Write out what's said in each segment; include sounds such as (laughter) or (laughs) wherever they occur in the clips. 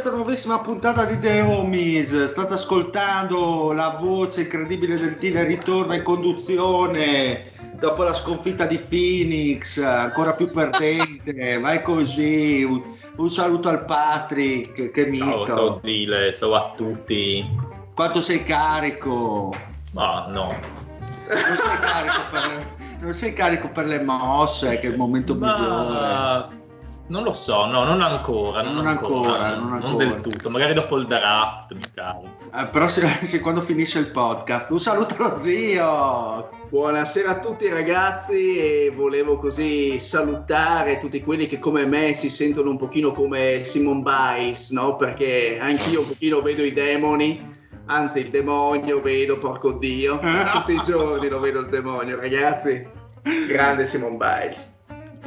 questa nuovissima puntata di The Homies. State ascoltando la voce incredibile del Dile ritorna in conduzione dopo la sconfitta di Phoenix, ancora più perdente. (laughs) Vai così. Un, un saluto al Patrick, che Ciao, mito. ciao Dile, ciao a tutti. Quanto sei carico? Ma no, Non sei carico per, non sei carico per le mosse, che è il momento migliore. Non lo so, no, non ancora, non, Non ancora, non ancora. del tutto, magari dopo il draft mi carico. Eh, però se, (laughs) se quando finisce il podcast, un saluto allo zio. Buonasera a tutti ragazzi e volevo così salutare tutti quelli che come me si sentono un pochino come Simon Biles, no? Perché anch'io un pochino vedo i demoni, anzi il demonio vedo, porco dio, (laughs) tutti i giorni lo vedo il demonio ragazzi. Grande Simon Biles.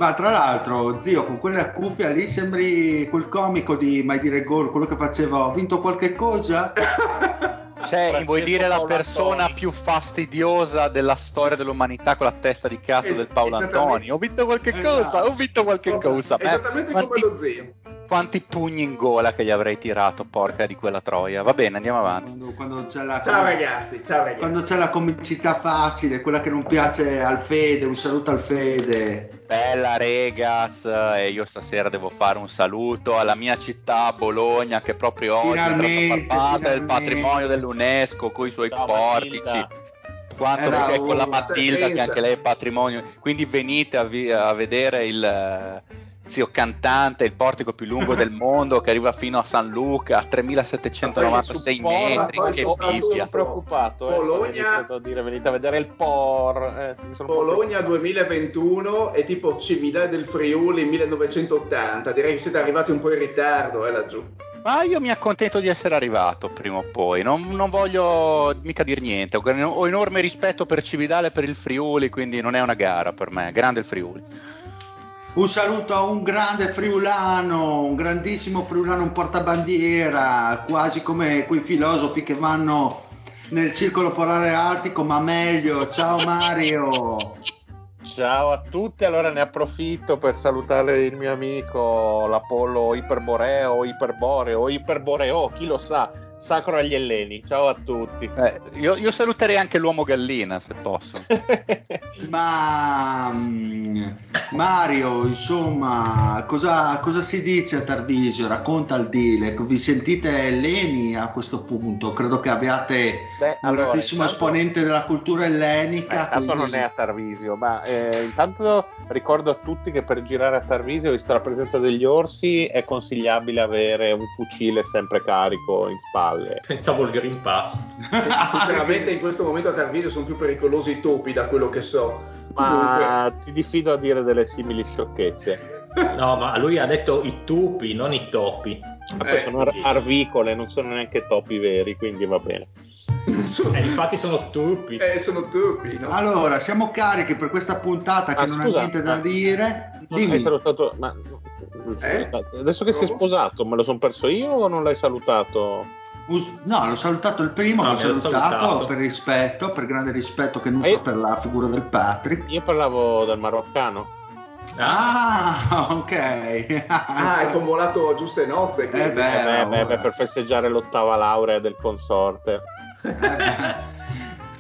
Ma tra l'altro, zio, con quella cuffia lì sembri quel comico di Mai dire gol, quello che faceva ho vinto qualche cosa? (laughs) Cioè, vuoi dire la persona più fastidiosa della storia dell'umanità con la testa di cazzo Es- del Paolo. Antoni? Ho vinto qualche Esatto. cosa, ho vinto qualche cosa. Eh, Esattamente come quanti, lo zio. quanti pugni in gola che gli avrei tirato, porca di quella troia. Va bene, andiamo avanti. Quando, quando c'è la, Ciao ragazzi, ciao ragazzi. quando c'è la comicità facile, quella che non piace al Fede, un saluto al Fede. Bella Regas, e io stasera devo fare un saluto alla mia città Bologna che proprio oggi è fatta del patrimonio dell'UNESCO con i suoi Ciao, portici. Matilda. Quanto perché con la un- Matilda che anche lei è patrimonio. Quindi venite a, vi- a vedere il eh, zio cantante, il portico più lungo del mondo che arriva fino a San Luca a 3796 supporta, metri. poi Che sono preoccupato. eh, Bologna- dire venite a vedere il POR. eh, Bologna 2021 è tipo Cividale del Friuli 1980. Direi che siete arrivati un po' in ritardo eh, laggiù. Ma io mi accontento di essere arrivato prima o poi, non, non voglio mica dire niente, ho, ho enorme rispetto per Cividale e per il Friuli, quindi non è una gara per me, grande il Friuli. Un saluto a un grande friulano, un grandissimo friulano, un portabandiera, quasi come quei filosofi che vanno nel circolo polare artico, ma meglio. Ciao Mario. Ciao a tutti, allora ne approfitto per salutare il mio amico l'Apollo Iperboreo, Iperboreo, Iperboreo, chi lo sa, sacro agli Elleni. Ciao a tutti. Eh, io, io saluterei anche l'uomo gallina se posso. (laughs) Ma mm, Mario, insomma, cosa, cosa si dice a Tarvisio? Racconta il deal. Vi sentite elleni a questo punto? Credo che abbiate Beh, un allora, grandissimo intanto- esponente della cultura Eh, ellenica. tanto quindi- non è a Tarvisio, ma eh, intanto ricordo a tutti che per girare a Tarvisio, visto la presenza degli orsi, è consigliabile avere un fucile sempre carico in spalle. Pensavo il Green Pass. (laughs) Sinceramente in questo momento a Tarvisio sono più pericolosi i topi da quello che so. Ma ti diffido a dire delle simili sciocchezze. No, ma lui ha detto i tupi, non i topi. Ma poi Eh, sono ar- arvicole, non sono neanche topi veri, quindi va bene. Sono- E infatti sono tupi. eh, sono topi, no? Allora, siamo carichi per questa puntata che Ah, non scusa, ha niente da dire. Non Dimmi. hai salutato, ma Eh? adesso che sei Come? sposato, me lo sono perso io o non l'hai salutato? No, l'ho salutato il primo, No, l'ho mi ha salutato, salutato. per rispetto, per grande rispetto che nutro Eh. per la figura del Patrick. Io parlavo del maroccano. Ah, (laughs) ok. Ah, è convolato a giuste nozze. Eh beh, Eh beh, beh, per festeggiare l'ottava laurea del consorte. (laughs) (laughs) Eh beh.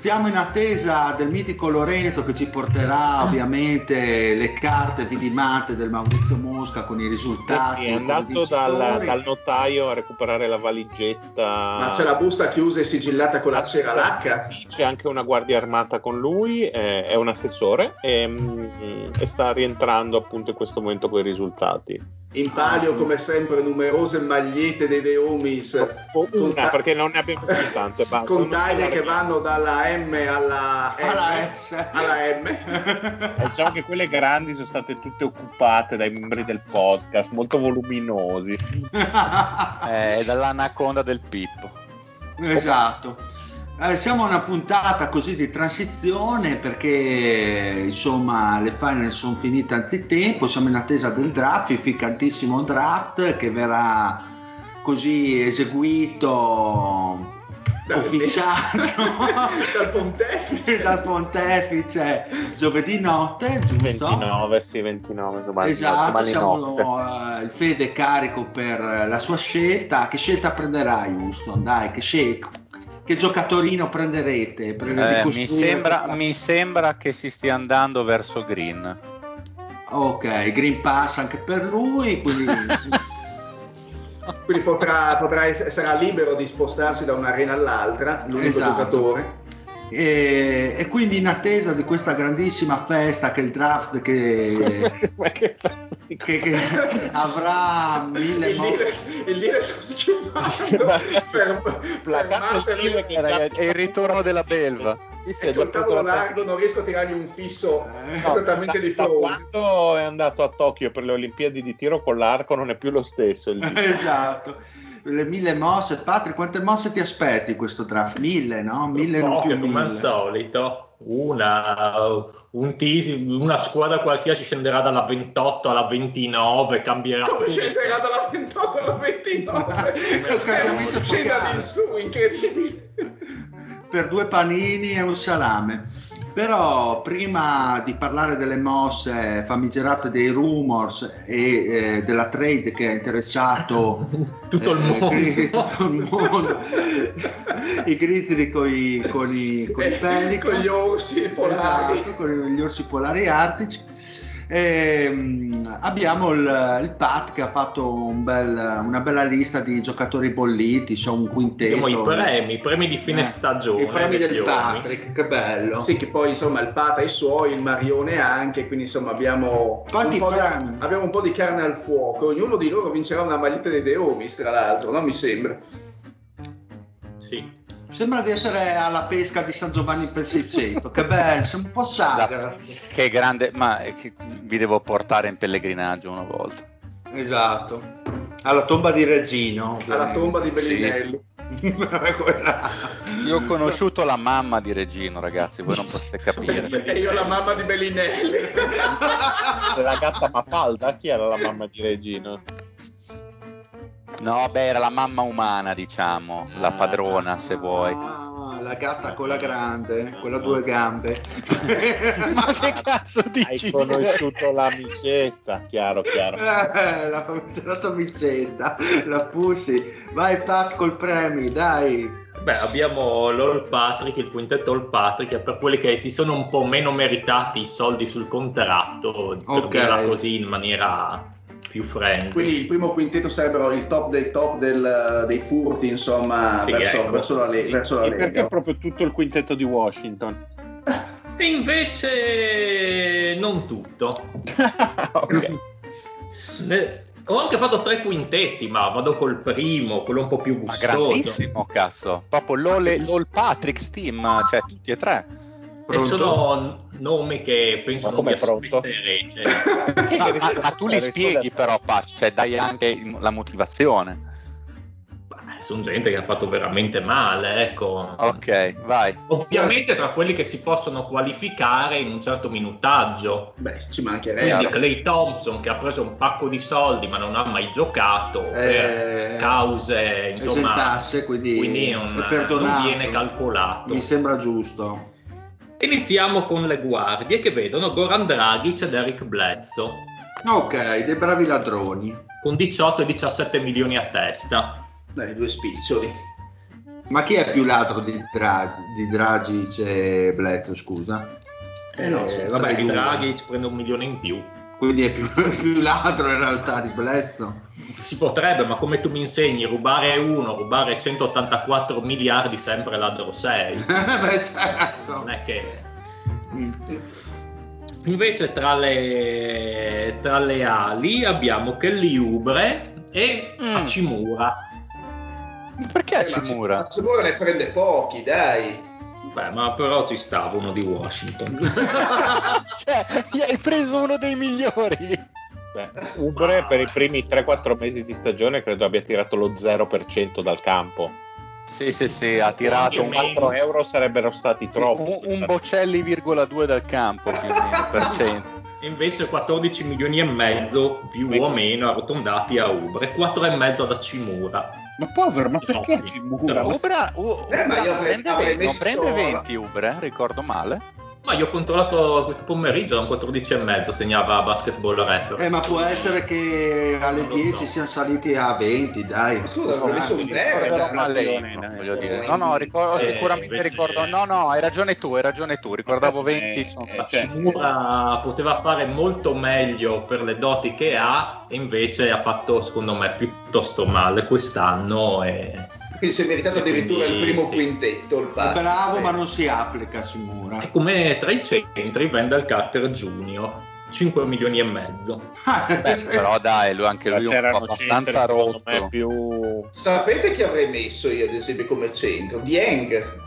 Stiamo in attesa del mitico Lorenzo che ci porterà ovviamente le carte vidimate del Maurizio Mosca con i risultati. Sì, è andato dal, dal notaio a recuperare la valigetta. Ma c'è la busta chiusa e sigillata con la cera lacca? Sì, c'è anche una guardia armata con lui, eh, è un assessore e, mm, e sta rientrando appunto in questo momento con i risultati. In palio, come sempre, numerose magliette dei Deomis. Una, con ta- perché non ne abbiamo più tante. basta. con taglie che vanno dalla M alla M. Alla S. alla M. Eh, Diciamo che quelle grandi sono state tutte occupate dai membri del podcast, molto voluminosi. (laughs) Eh, dall'anaconda del Pippo. esatto. Eh, siamo a una puntata così di transizione perché insomma le final sono finite anzitempo, siamo in attesa del draft, il ficcantissimo draft che verrà così eseguito, ufficiato (laughs) dal pontefice. dal pontefice giovedì notte, giusto? 29, sì, 29, insomma, Esatto, domani siamo notte. eh, il Fede carico per la sua scelta. Che scelta prenderai, Houston? Dai, che, scel- che giocatorino prenderete? Per Eh, mi, sembra, mi sembra che si stia andando verso Green. Ok, Green Pass anche per lui, quindi Quindi potrà, potrà sarà libero di spostarsi da un'arena all'altra, l'unico Esatto. giocatore. E, e quindi in attesa di questa grandissima festa che è il draft che, (laughs) che che- che avrà mille il mo- dire, il dire sto schiumando È il ritorno della belva. Sì, sì, è col tavolo largo non riesco a tirargli un fisso Eh, esattamente da, di fronte. quando è andato a Tokyo per le Olimpiadi di tiro con l'arco non è più lo stesso. il- (laughs) esatto. Le mille mosse, Patrick, quante mosse ti aspetti questo draft? Mille, no? Mille non Poche, più come al mille. solito. Una, un ti- una squadra qualsiasi scenderà dalla 28 alla 29, cambierà Come tutto. scenderà dalla 28 alla 29? Lo scambiamento Scenda di su, incredibile. per due panini e un salame. Però prima di parlare delle mosse famigerate dei rumors e eh, della trade che ha interessato (laughs) Tutto il eh, mondo. Gri- (laughs) tutto il mondo, i grizzly con i, con i, con i Eh, Pelican. con gli orsi polari. Esatto, con gli orsi polari artici. Ehm, abbiamo il, il Pat che ha fatto un bel- una bella lista di giocatori bolliti, c'è un quintetto. Abbiamo i premi, i premi di fine Eh, stagione. I premi del Omis. Patrick, che bello. Sì, che poi insomma il Pata i suoi, il Marione anche, quindi insomma abbiamo Quanti un, di, abbiamo un po' di carne al fuoco. Ognuno di loro vincerà una maglietta dei Deomis, tra l'altro, no? Mi sembra. Sì. Sembra di essere alla pesca di San Giovanni per 600, che bello, sei un po' sagra. Che grande, ma che vi devo portare in pellegrinaggio una volta. Esatto. Alla tomba di Regino. Alla tomba di Bellinelli. (laughs) Quella- Io ho conosciuto la mamma di Regino, ragazzi, voi non potete capire. (laughs) E io la mamma di Bellinelli. La gatta Mafalda, chi era la mamma di Regino? No, beh, era la mamma umana, diciamo, la padrona, se vuoi. Ah, la gatta con la grande, quella a due gambe. (laughs) Ma che cazzo Hai dici? conosciuto l'amicetta, chiaro, chiaro. Eh, la famigerata Vicenda, la Pussy. Vai Pat col premi, dai. Beh, abbiamo l'All Patrick, il quintetto All Patrick, per quelli che si sono un po' meno meritati i soldi sul contratto, per Ok. dirla così in maniera più friendly. Quindi il primo quintetto sarebbero il top del top del- dei furti, insomma, Sì, verso, ecco. verso la, le- verso la E perché Lega. proprio tutto il quintetto di Washington? (laughs) E invece non tutto. (laughs) Ne- Ho anche fatto tre quintetti, ma vado col primo, quello un po' più Ma gustoso. grandissimo, cazzo. Proprio l'All Patrick's team, cioè tutti e tre. E Pronto? sono nomi che penso Ma non vi aspetterete. (laughs) Ma, ma- ma tu li spieghi però, Pac, cioè dai anche la motivazione. Beh, sono gente che ha fatto veramente male, ecco. Ok, vai. Ovviamente tra quelli che si possono qualificare in un certo minutaggio. Beh, ci Quindi mancherebbe. Clay Thompson che ha preso un pacco di soldi ma non ha mai giocato Eh, per cause insomma esentasse, quindi quindi non, non viene calcolato. Mi sembra giusto. Iniziamo con le guardie che vedono Goran Dragic ed Eric Bledsoe Ok, dei bravi ladroni. con 18 e 17 milioni a testa. Dai, due spiccioli. Ma chi è più ladro di, Dra- di Dragic e Bledsoe, scusa? Eh no, Eh, vabbè, due. Dragic prende un milione in più. Quindi è più, (laughs) più ladro in realtà di Bledsoe. Si potrebbe, ma come tu mi insegni, rubare uno, rubare 184 miliardi sempre ladro 6. (laughs) Beh, certo. Non è che... Mm. Invece tra le, tra le ali abbiamo Kelly Ubre e Mm. Hachimura. Perché Eh? Ma Cimura ne prende pochi, dai. Beh, ma però ci stava uno di Washington. (laughs) (laughs) cioè, gli hai preso uno dei migliori. Beh, Ubre per i primi 3-4 mesi di stagione credo abbia tirato lo 0% dal campo. Sì, sì, sì, ha tirato un, 4 euro sarebbero stati troppi. un, un Bocelli,2 dal campo più o meno (laughs) per cento. Invece 14 milioni e mezzo più o meno arrotondati a Ubre, 4 e mezzo ad Hachimura. Ma povero, ma perché Troppi. Cimura? Troppi. Ubra, U- Eh, ma Ubra io non prende, avrei 20, non prende 20 Ubra, ricordo male. Ma io ho controllato questo pomeriggio, erano 14 e mezzo, segnava Basketball Reference. Eh, ma può essere che alle Non lo 10 so. siano saliti a 20, dai. Scusa, avevo messo un eh. dire. No, no, ricordo- Eh, sicuramente invece- ricordo. No, no, hai ragione tu, hai ragione tu. Ricordavo Eh, 20. sono- eh, cioè, Hachimura poteva fare molto meglio per le doti che ha, e invece ha fatto, secondo me, piuttosto male quest'anno. E... Quindi si è meritato addirittura il primo Sì. quintetto. Il È padre. bravo, ma non si applica Simura. e come tra i centri Wendell Carter Jr., 5 milioni e mezzo. Beh, (laughs) però dai, lui, anche lui è abbastanza rotto. me, più... Sapete chi avrei messo io, ad esempio, come centro? Dieng.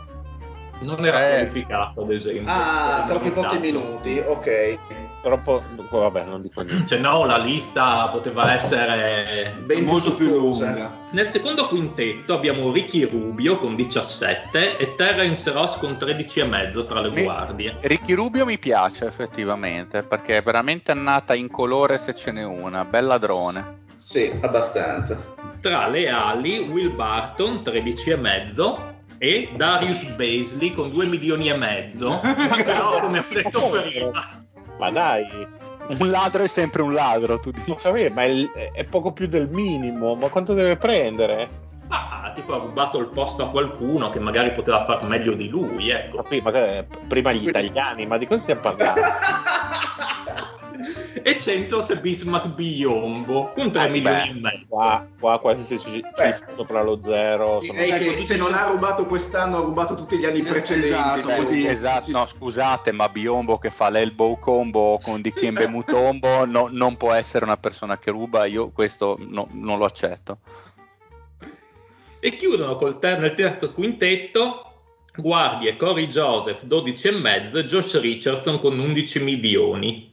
Non era Eh. qualificato, ad esempio. Ah, troppi pochi minuti, ok. Troppo... Vabbè, non dico niente. Cioè, no, la lista poteva essere Ben molto più lunga. Nel secondo quintetto abbiamo Ricky Rubio con 17 e Terence Ross con 13 e mezzo tra le Mi- guardie. Ricky Rubio mi piace effettivamente perché è veramente annata in colore se ce n'è una, bel ladrone. Sì, abbastanza. Tra le ali Will Barton 13 e mezzo e Darius Basley con 2 milioni e mezzo. (laughs) Però come ho detto prima, Ma dai, Un ladro è sempre un ladro, tu dici. sapere, ma è, è poco più del minimo. Ma quanto deve prendere? ah, tipo ha rubato il posto a qualcuno che magari poteva far meglio di lui, ecco. Capì? Magari, prima gli italiani, ma di cosa stiamo parlando? (laughs) E 100 c'è Bismarck Biombo con 3 Eh, milioni beh. e mezzo. Qua, qua quasi ci, ci Beh. sopra lo zero. sono- Direi Ecco, che se non sono- ha rubato quest'anno, ha rubato tutti gli anni Esatto, precedenti. vuol Beh, Esatto, no scusate, ma Biombo che fa l'elbow combo con Dikembe (laughs) Mutombo no- non può essere una persona che ruba, io questo no- non lo accetto. E chiudono col ter- nel terzo quintetto guardie Corey Joseph 12 e mezzo e Josh Richardson con 11 milioni.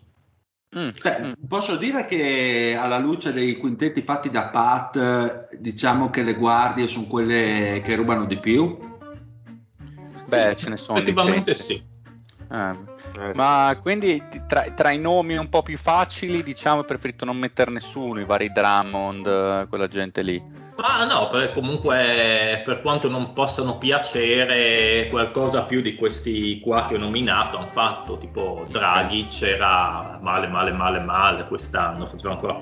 Mm, Beh, mm. posso dire che alla luce dei quintetti fatti da Pat, diciamo che le guardie sono quelle che rubano di più. Beh, ce ne sono Effettivamente sì. Eh, Eh, Ma quindi di- tra, tra i nomi un po' più facili, diciamo, ho preferito non mettere nessuno, i vari Drummond, quella gente lì. Ma no, perché comunque per quanto non possano piacere qualcosa più di questi qua che ho nominato hanno fatto, tipo Dragic era male male male male quest'anno, faceva ancora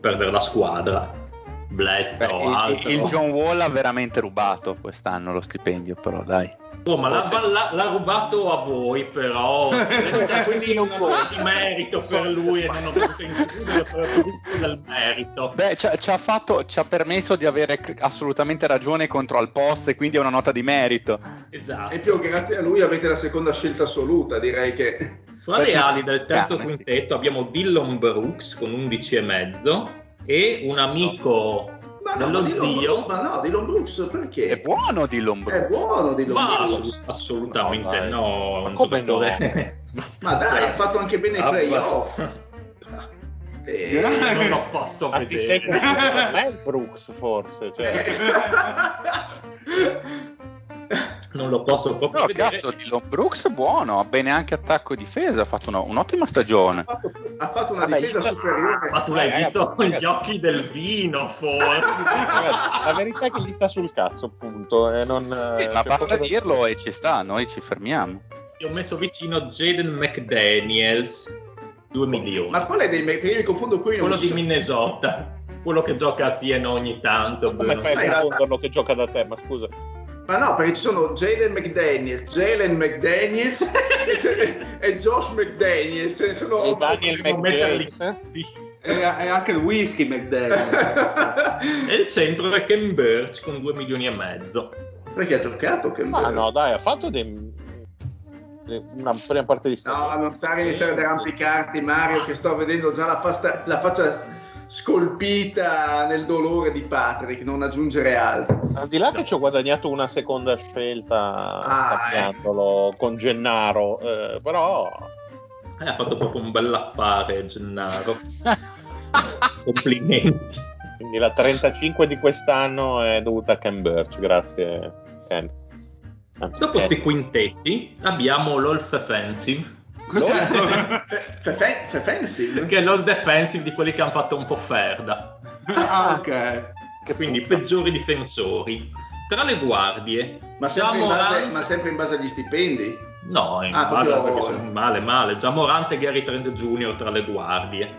perdere la squadra. Bledsoe, Beh, il, il John Wall ha veramente rubato quest'anno lo stipendio, però dai. Oh, ma l'ha, l'ha- l'ha rubato a voi, però, (laughs) cioè, quindi un po' di merito per lui e non ho voluto includere per del merito. Beh, ci ha, fatto, ci ha permesso di avere assolutamente ragione contro al post e quindi è una nota di merito. Esatto. E più grazie a lui avete la seconda scelta assoluta, direi che... Fra le ali del terzo quintetto abbiamo Dillon Brooks con 11 e mezzo e un amico Ma no, dello Dylan zio. Brooks- ma no, Dylan Brooks perché? È buono di È Lombro. buono Dylan Ma Brooks. assolut- assolutamente No, no, Ma come giocatore (laughs) Ma dai, ha fatto anche bene i playoff. (laughs) Eh, non lo posso Ma ti sei vedere. (laughs) Mel Brooks, forse. Cioè. Non lo posso proprio No, vedere. cazzo, Dylan Brooks buono, ha bene anche attacco e difesa, ha fatto una- un'ottima stagione. ha, fatto, ha fatto una Vabbè, difesa superiore. Ma tu l'hai Ragazzi, visto con gli occhi del vino, forse. (laughs) La verità è che gli sta sul cazzo, appunto. E non, Sì, eh, ma c'è basta poco da- dirlo e ci sta, noi ci fermiamo. Ti ho messo vicino Jaden McDaniels, 2 milioni. Ma qual è dei Perché io mi confondo qui. quello di Minnesota, quello che gioca a Siena ogni tanto. Come boh, fai Ma a confonderlo che gioca da te? Ma scusa. Ma no, perché ci sono Jaden McDaniels, Jalen McDaniels e, (laughs) e Josh McDaniels. Ne sono E Daniel McJames. tutti. E, e anche il whisky McDaniel. (laughs) E il centro è Ken Birch con 2 milioni e mezzo. perché ha giocato che Ma no, dai, ha fatto dei- una prima parte di No, stagione. non stare a iniziare ad arrampicarti, Mario, che sto vedendo già la, fasta- la faccia scolpita nel dolore di Patrick, non aggiungere altro. Al di là che ci ho guadagnato una seconda scelta Ah, cambiandolo con Gennaro, eh, però Eh, ha fatto proprio un bell'affare Gennaro. (laughs) Complimenti. quindi la 35 di quest'anno è dovuta a Ken Birch, grazie Ken. Anzi, Dopo questi quintetti abbiamo l'All Offensive, Cos'è? Fe- fe- fe- Fefensive? che è l'All Defensive di quelli che hanno fatto un po' ferda. ah, ok. Che Quindi puzza. peggiori difensori. Tra le guardie, Ma sempre, in base, ma sempre in base agli stipendi? No, in Ah, base proprio- perché sono male, male. Già Morante e Gary Trent Jr. tra le guardie.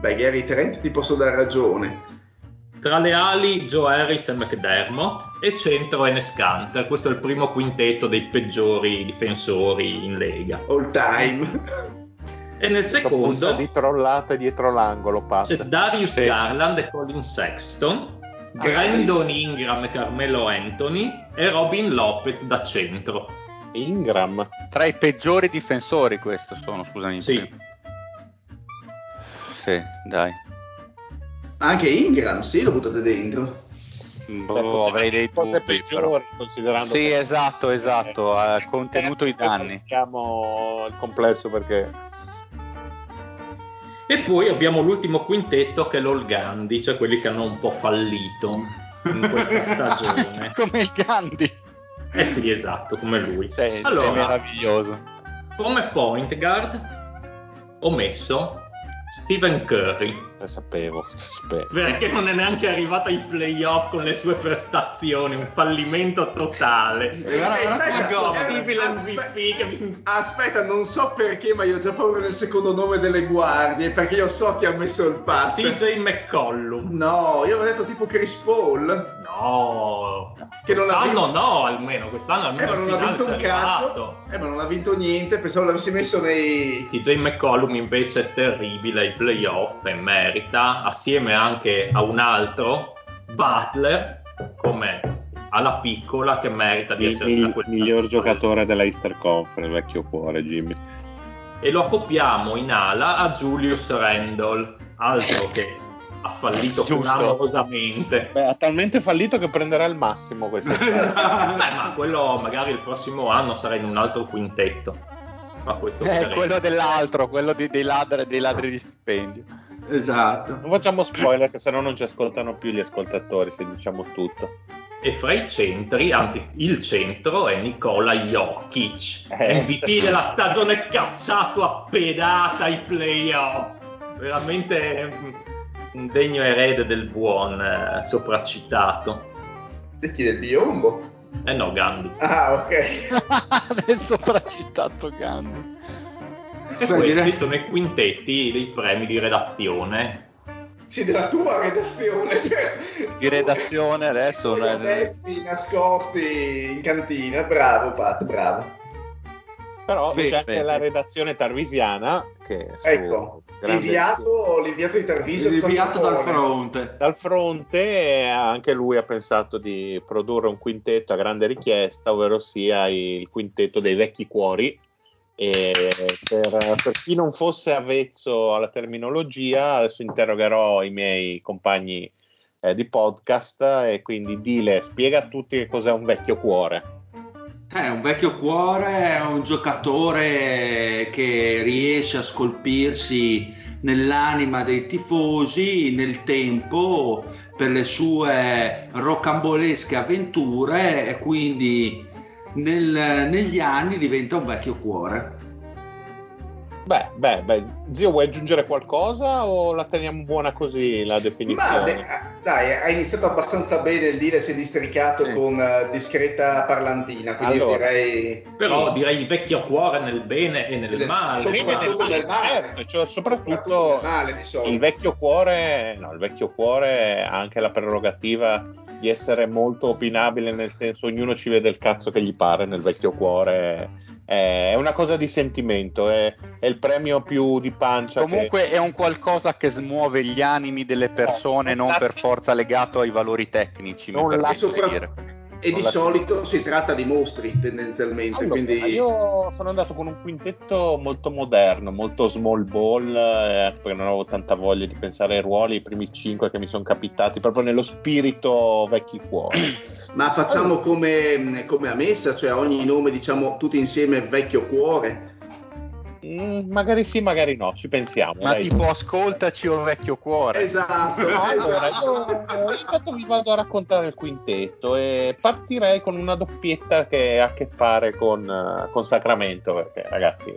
Beh, Gary Trent ti posso dare ragione. Tra le ali Joe Harris e McDermott e centro Enes Kanter. Questo è il primo quintetto dei peggiori difensori in Lega. All time. E nel secondo di trollate dietro l'angolo, c'è Pat. Darius Sì. Garland e Colin Sexton, Ah, Brandon Ingram e Carmelo Anthony e Robin Lopez da centro. Ingram. Tra i peggiori difensori questo sono, scusami. Sì. Sì, dai. Anche Ingram, sì, lo buttate dentro. Boh, avrei dei cose dubbi però. peggiori considerando Sì, esatto, esatto, ha contenuto i danni. Diciamo il complesso perché E poi abbiamo l'ultimo quintetto che è l'All Gandhi, cioè quelli che hanno un po' fallito in questa (laughs) stagione. Come il Gandhi. Eh sì, esatto, come lui. Sì, è Allora, meraviglioso. come point guard ho messo Stephen Curry. lo sapevo, lo sapevo. Perché non è neanche arrivato ai playoff con le sue prestazioni, un fallimento totale. Guarda, Eh, guarda È cosa. possibile MVP. Aspetta, non so perché, ma io ho già paura del secondo nome delle guardie, perché io so chi ha messo il pass. CJ McCollum. No, io avevo detto tipo Chris Paul. No, Che non quest'anno vinto. no, almeno quest'anno Eh, almeno ma non ha vinto un cazzo. Eh, ma non ha vinto niente. Pensavo l'avessi messo nei. CJ McCollum invece è terribile ai playoff e merita, assieme anche a un altro, Butler, come alla piccola, che merita di Il essere da quel miglior giocatore della Easter Conference, vecchio cuore Jimmy. E lo accoppiamo in ala a Julius Randle, altro che ha fallito clamorosamente. Beh, ha talmente fallito che prenderà il massimo quest'estate. (laughs) Beh, ma quello magari il prossimo anno sarà in un altro quintetto. Ma questo Eh, vedremo. quello dell'altro, quello di- dei, ladri, dei ladri di stipendio. Esatto. non facciamo spoiler che sennò non ci ascoltano più gli ascoltatori se diciamo tutto. E fra i centri, anzi il centro è Nicola Jokic, Eh. MVP della stagione cacciato a pedata ai playoff. Veramente mm, un degno erede del buon eh, sopracitato. Di chi del biombo? Eh no, Gandhi. Ah, ok. (laughs) del sopracitato Gandhi. E Beh, questi direi- sono i quintetti dei premi di redazione. Sì, della tua redazione. Di redazione adesso, eh, adepti nascosti in cantina. Bravo, Pat, bravo. Però Beh, c'è anche beh, la redazione tarvisiana che su Ecco, l'inviato, l'inviato di Tarvisio. Rinviato dal fronte. Dal fronte eh, anche lui ha pensato di produrre un quintetto a grande richiesta, ovvero sia il quintetto dei vecchi cuori. E per, per chi non fosse avvezzo alla terminologia, adesso interrogherò i miei compagni eh, di podcast e quindi Dile, spiega a tutti che cos'è un vecchio cuore. È un vecchio cuore, è un giocatore che riesce a scolpirsi nell'anima dei tifosi nel tempo per le sue rocambolesche avventure e quindi nel- negli anni diventa un vecchio cuore. Beh, beh, beh, zio, vuoi aggiungere qualcosa o la teniamo buona così la definizione? Ma de- dai, hai iniziato abbastanza bene il dire, si è districato Sì. con eh, discreta parlantina, quindi io Allora. direi... Però direi il vecchio cuore nel bene e nel Nel- male. soprattutto nel male. Certo, cioè, Soprattutto soprattutto nel male, di solito. il vecchio cuore, no, il vecchio cuore ha anche la prerogativa di essere molto opinabile, nel senso ognuno ci vede il cazzo che gli pare nel vecchio cuore. È una cosa di sentimento, è, è il premio più di pancia. che- Comunque è un qualcosa che smuove gli animi delle persone, non per forza legato ai valori tecnici. Non la- sopra-. E di solito si tratta di mostri tendenzialmente, Allora, quindi... io sono andato con un quintetto molto moderno, molto small ball, eh, perché non avevo tanta voglia di pensare ai ruoli, i primi cinque che mi sono capitati, proprio nello spirito vecchi cuori. (clears throat) Ma facciamo come, come a messa, cioè ogni nome diciamo tutti insieme vecchio cuore. Mm, magari sì, magari no, ci pensiamo. Ma dai. tipo ascoltaci o vecchio cuore. Esatto. Allora, esatto. io intanto vi vado a raccontare il quintetto e partirei con una doppietta che ha a che fare con, eh, con Sacramento, perché ragazzi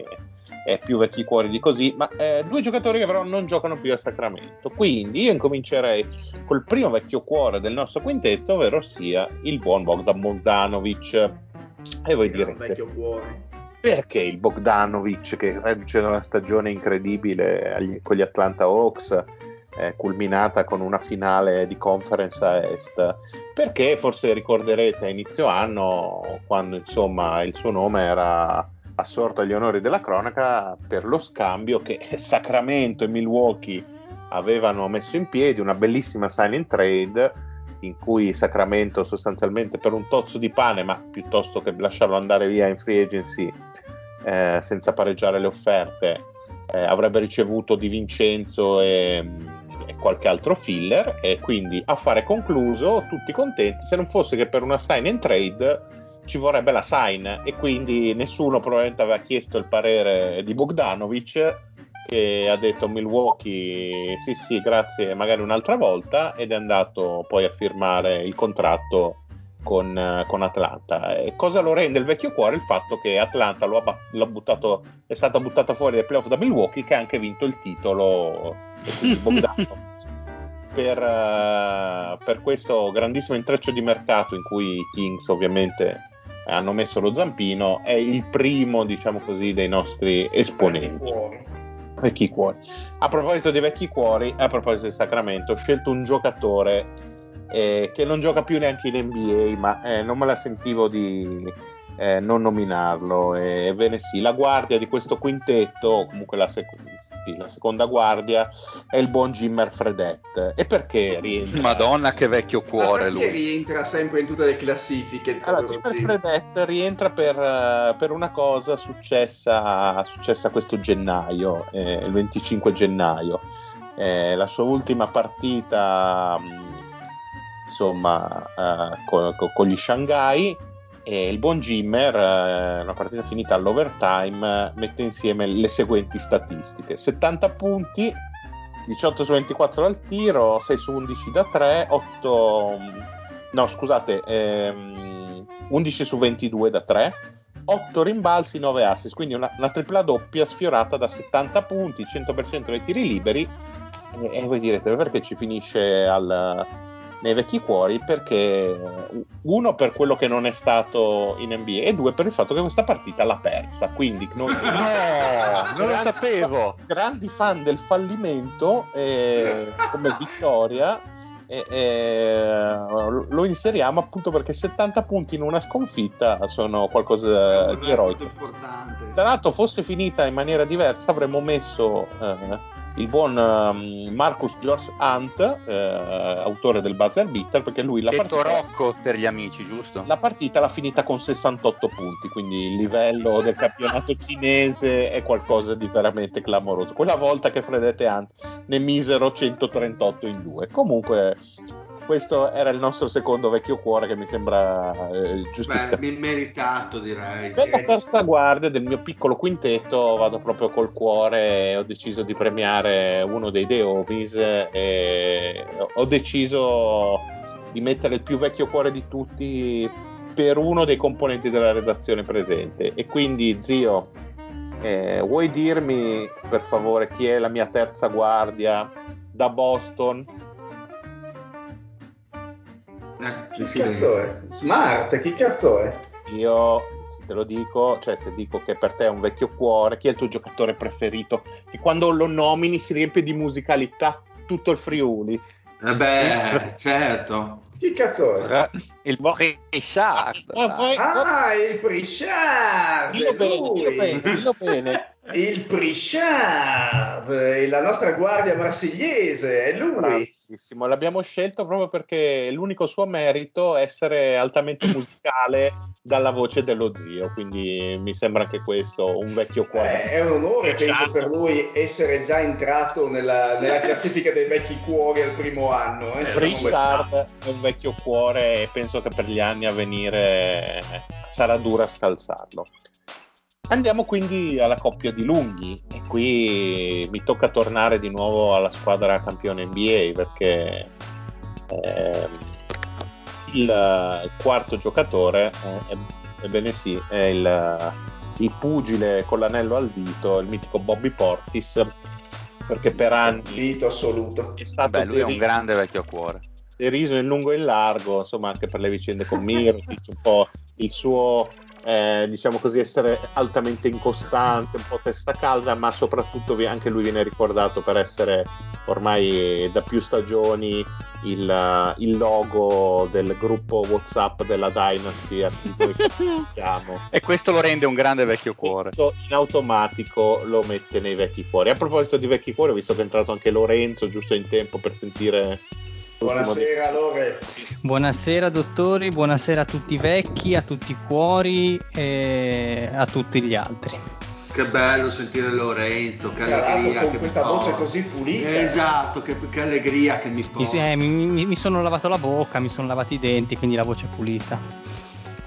è più vecchi cuori di così, ma eh, due giocatori che però non giocano più a Sacramento. Quindi io incomincerei col primo vecchio cuore del nostro quintetto, ovvero sia il buon Bogdan Bogdanovic. E voi direte, vecchio cuore. Perché il Bogdanovic che da una stagione incredibile agli- con gli Atlanta Hawks, eh, culminata con una finale di conference a est? Perché forse ricorderete a inizio anno, quando insomma il suo nome era assorto agli onori della cronaca per lo scambio che Sacramento e Milwaukee avevano messo in piedi, una bellissima sign and trade in cui Sacramento sostanzialmente per un tozzo di pane, ma piuttosto che lasciarlo andare via in free agency eh, senza pareggiare le offerte, eh, avrebbe ricevuto Di Vincenzo e, e qualche altro filler e quindi affare concluso, tutti contenti, se non fosse che per una sign and trade ci vorrebbe la sign e quindi nessuno probabilmente aveva chiesto il parere di Bogdanovic che ha detto Milwaukee sì sì grazie magari un'altra volta ed è andato poi a firmare il contratto con, eh, con Atlanta. E cosa lo rende il vecchio cuore? Il fatto che Atlanta lo ha, ba- l'ha buttato, è stata buttata fuori dai playoff da Milwaukee che ha anche vinto il titolo (laughs) per, eh, per questo grandissimo intreccio di mercato in cui i Kings ovviamente hanno messo lo zampino è il primo diciamo così dei nostri esponenti vecchi cuori. A proposito di vecchi cuori, a proposito di Sacramento, ho scelto un giocatore eh, che non gioca più neanche in NBA, ma eh, non me la sentivo di eh, non nominarlo. Ebbene sì, la guardia di questo quintetto, o comunque la, sec- sì, la seconda guardia, è il buon Jimmer Fredette. E perché rientra? Madonna che vecchio cuore lui. rientra sempre in tutte le classifiche il Allora, Jimmer Jim? Fredette rientra per, eh, per una cosa successa, successa questo gennaio, eh, il 25 gennaio. Eh, la sua ultima partita, mh, insomma, eh, co- co- con gli Shanghai. E il buon Jimmer, eh, una partita finita all'overtime, mette insieme le seguenti statistiche: 70 punti, 18 su 24 dal tiro, 6 su 11 da 3, 8 no scusate, ehm, 11 su 22 da 3, 8 rimbalzi, 9 assist, quindi una, una tripla doppia sfiorata da 70 punti, 100% dei tiri liberi. E, e voi direte perché ci finisce al- nei vecchi cuori? Perché uno per quello che non è stato in NBA e due per il fatto che questa partita l'ha persa. Quindi noi No, (laughs) non lo sapevo. grandi fan del fallimento eh, come vittoria e, e, lo inseriamo appunto perché 70 punti in una sconfitta sono qualcosa di eroico importante. tra l'altro fosse finita in maniera diversa avremmo messo eh, il buon ehm, Marcus George Hunt eh, autore del buzzer beater perché lui la Detto partita Rocco per gli amici, giusto? la partita l'ha finita con 68 punti, quindi il livello del campionato (laughs) cinese è qualcosa di veramente clamoroso. Quella volta che Fredette Hunt ne misero 138 in due. Comunque, questo era il nostro secondo vecchio cuore che mi sembra eh, Beh, giustificato. mi- meritato direi. Per la Yes. terza guardia del mio piccolo quintetto vado proprio col cuore ho deciso di premiare uno dei The Homies e ho deciso di mettere il più vecchio cuore di tutti per uno dei componenti della redazione presente e quindi zio Eh, vuoi dirmi per favore chi è la mia terza guardia da Boston? Eh, Chi cazzo è? Smart, chi cazzo è? Io se te lo dico, cioè se dico che per te è un vecchio cuore, chi è il tuo giocatore preferito? Che quando lo nomini si riempie di musicalità tutto il Friuli. Eh beh, certo. Chi cazzo è? Il Richard. Ah, poi- Ah, il Prichard! dillo bene, dillo lui. bene, dillo bene. (laughs) Il Prichard, la nostra guardia marsigliese, è lui. Bravissimo, l'abbiamo scelto proprio perché l'unico suo merito è essere altamente musicale dalla voce dello zio, quindi mi sembra anche questo un vecchio Eh, cuore. è un onore, penso, per lui essere già entrato nella, nella classifica dei vecchi cuori al primo anno. Eh, siamo Richard è un vecchio cuore e penso che per gli anni a venire sarà dura scalzarlo. Andiamo quindi alla coppia di lunghi e qui mi tocca tornare di nuovo alla squadra campione NBA perché ehm, il quarto giocatore, eh, ebbene sì, è il, il pugile con l'anello al dito, il mitico Bobby Portis, perché per anni Dito assoluto. è stato Beh, lui è un grande vecchio cuore. Deriso in lungo e in largo, insomma anche per le vicende con Mirotic, (laughs) un po' il suo, eh, diciamo così, essere altamente incostante, un po' testa calda, ma soprattutto anche lui viene ricordato per essere ormai da più stagioni il, il logo del gruppo WhatsApp della Dynasty a cui partecipiamo. (laughs) E questo lo rende un grande vecchio cuore. Questo in automatico lo mette nei vecchi cuori. A proposito di vecchi cuori, ho visto che è entrato anche Lorenzo giusto in tempo per sentire. Buonasera, Lore. Buonasera dottori, buonasera a tutti i vecchi, a tutti i cuori e a tutti gli altri. Che bello sentire Lorenzo, che allegria con che questa mi voce porta. così pulita. Esatto, che, che allegria che mi Mi, porta. eh, mi- mi- mi sono lavato la bocca, mi sono lavati i denti, quindi la voce è pulita.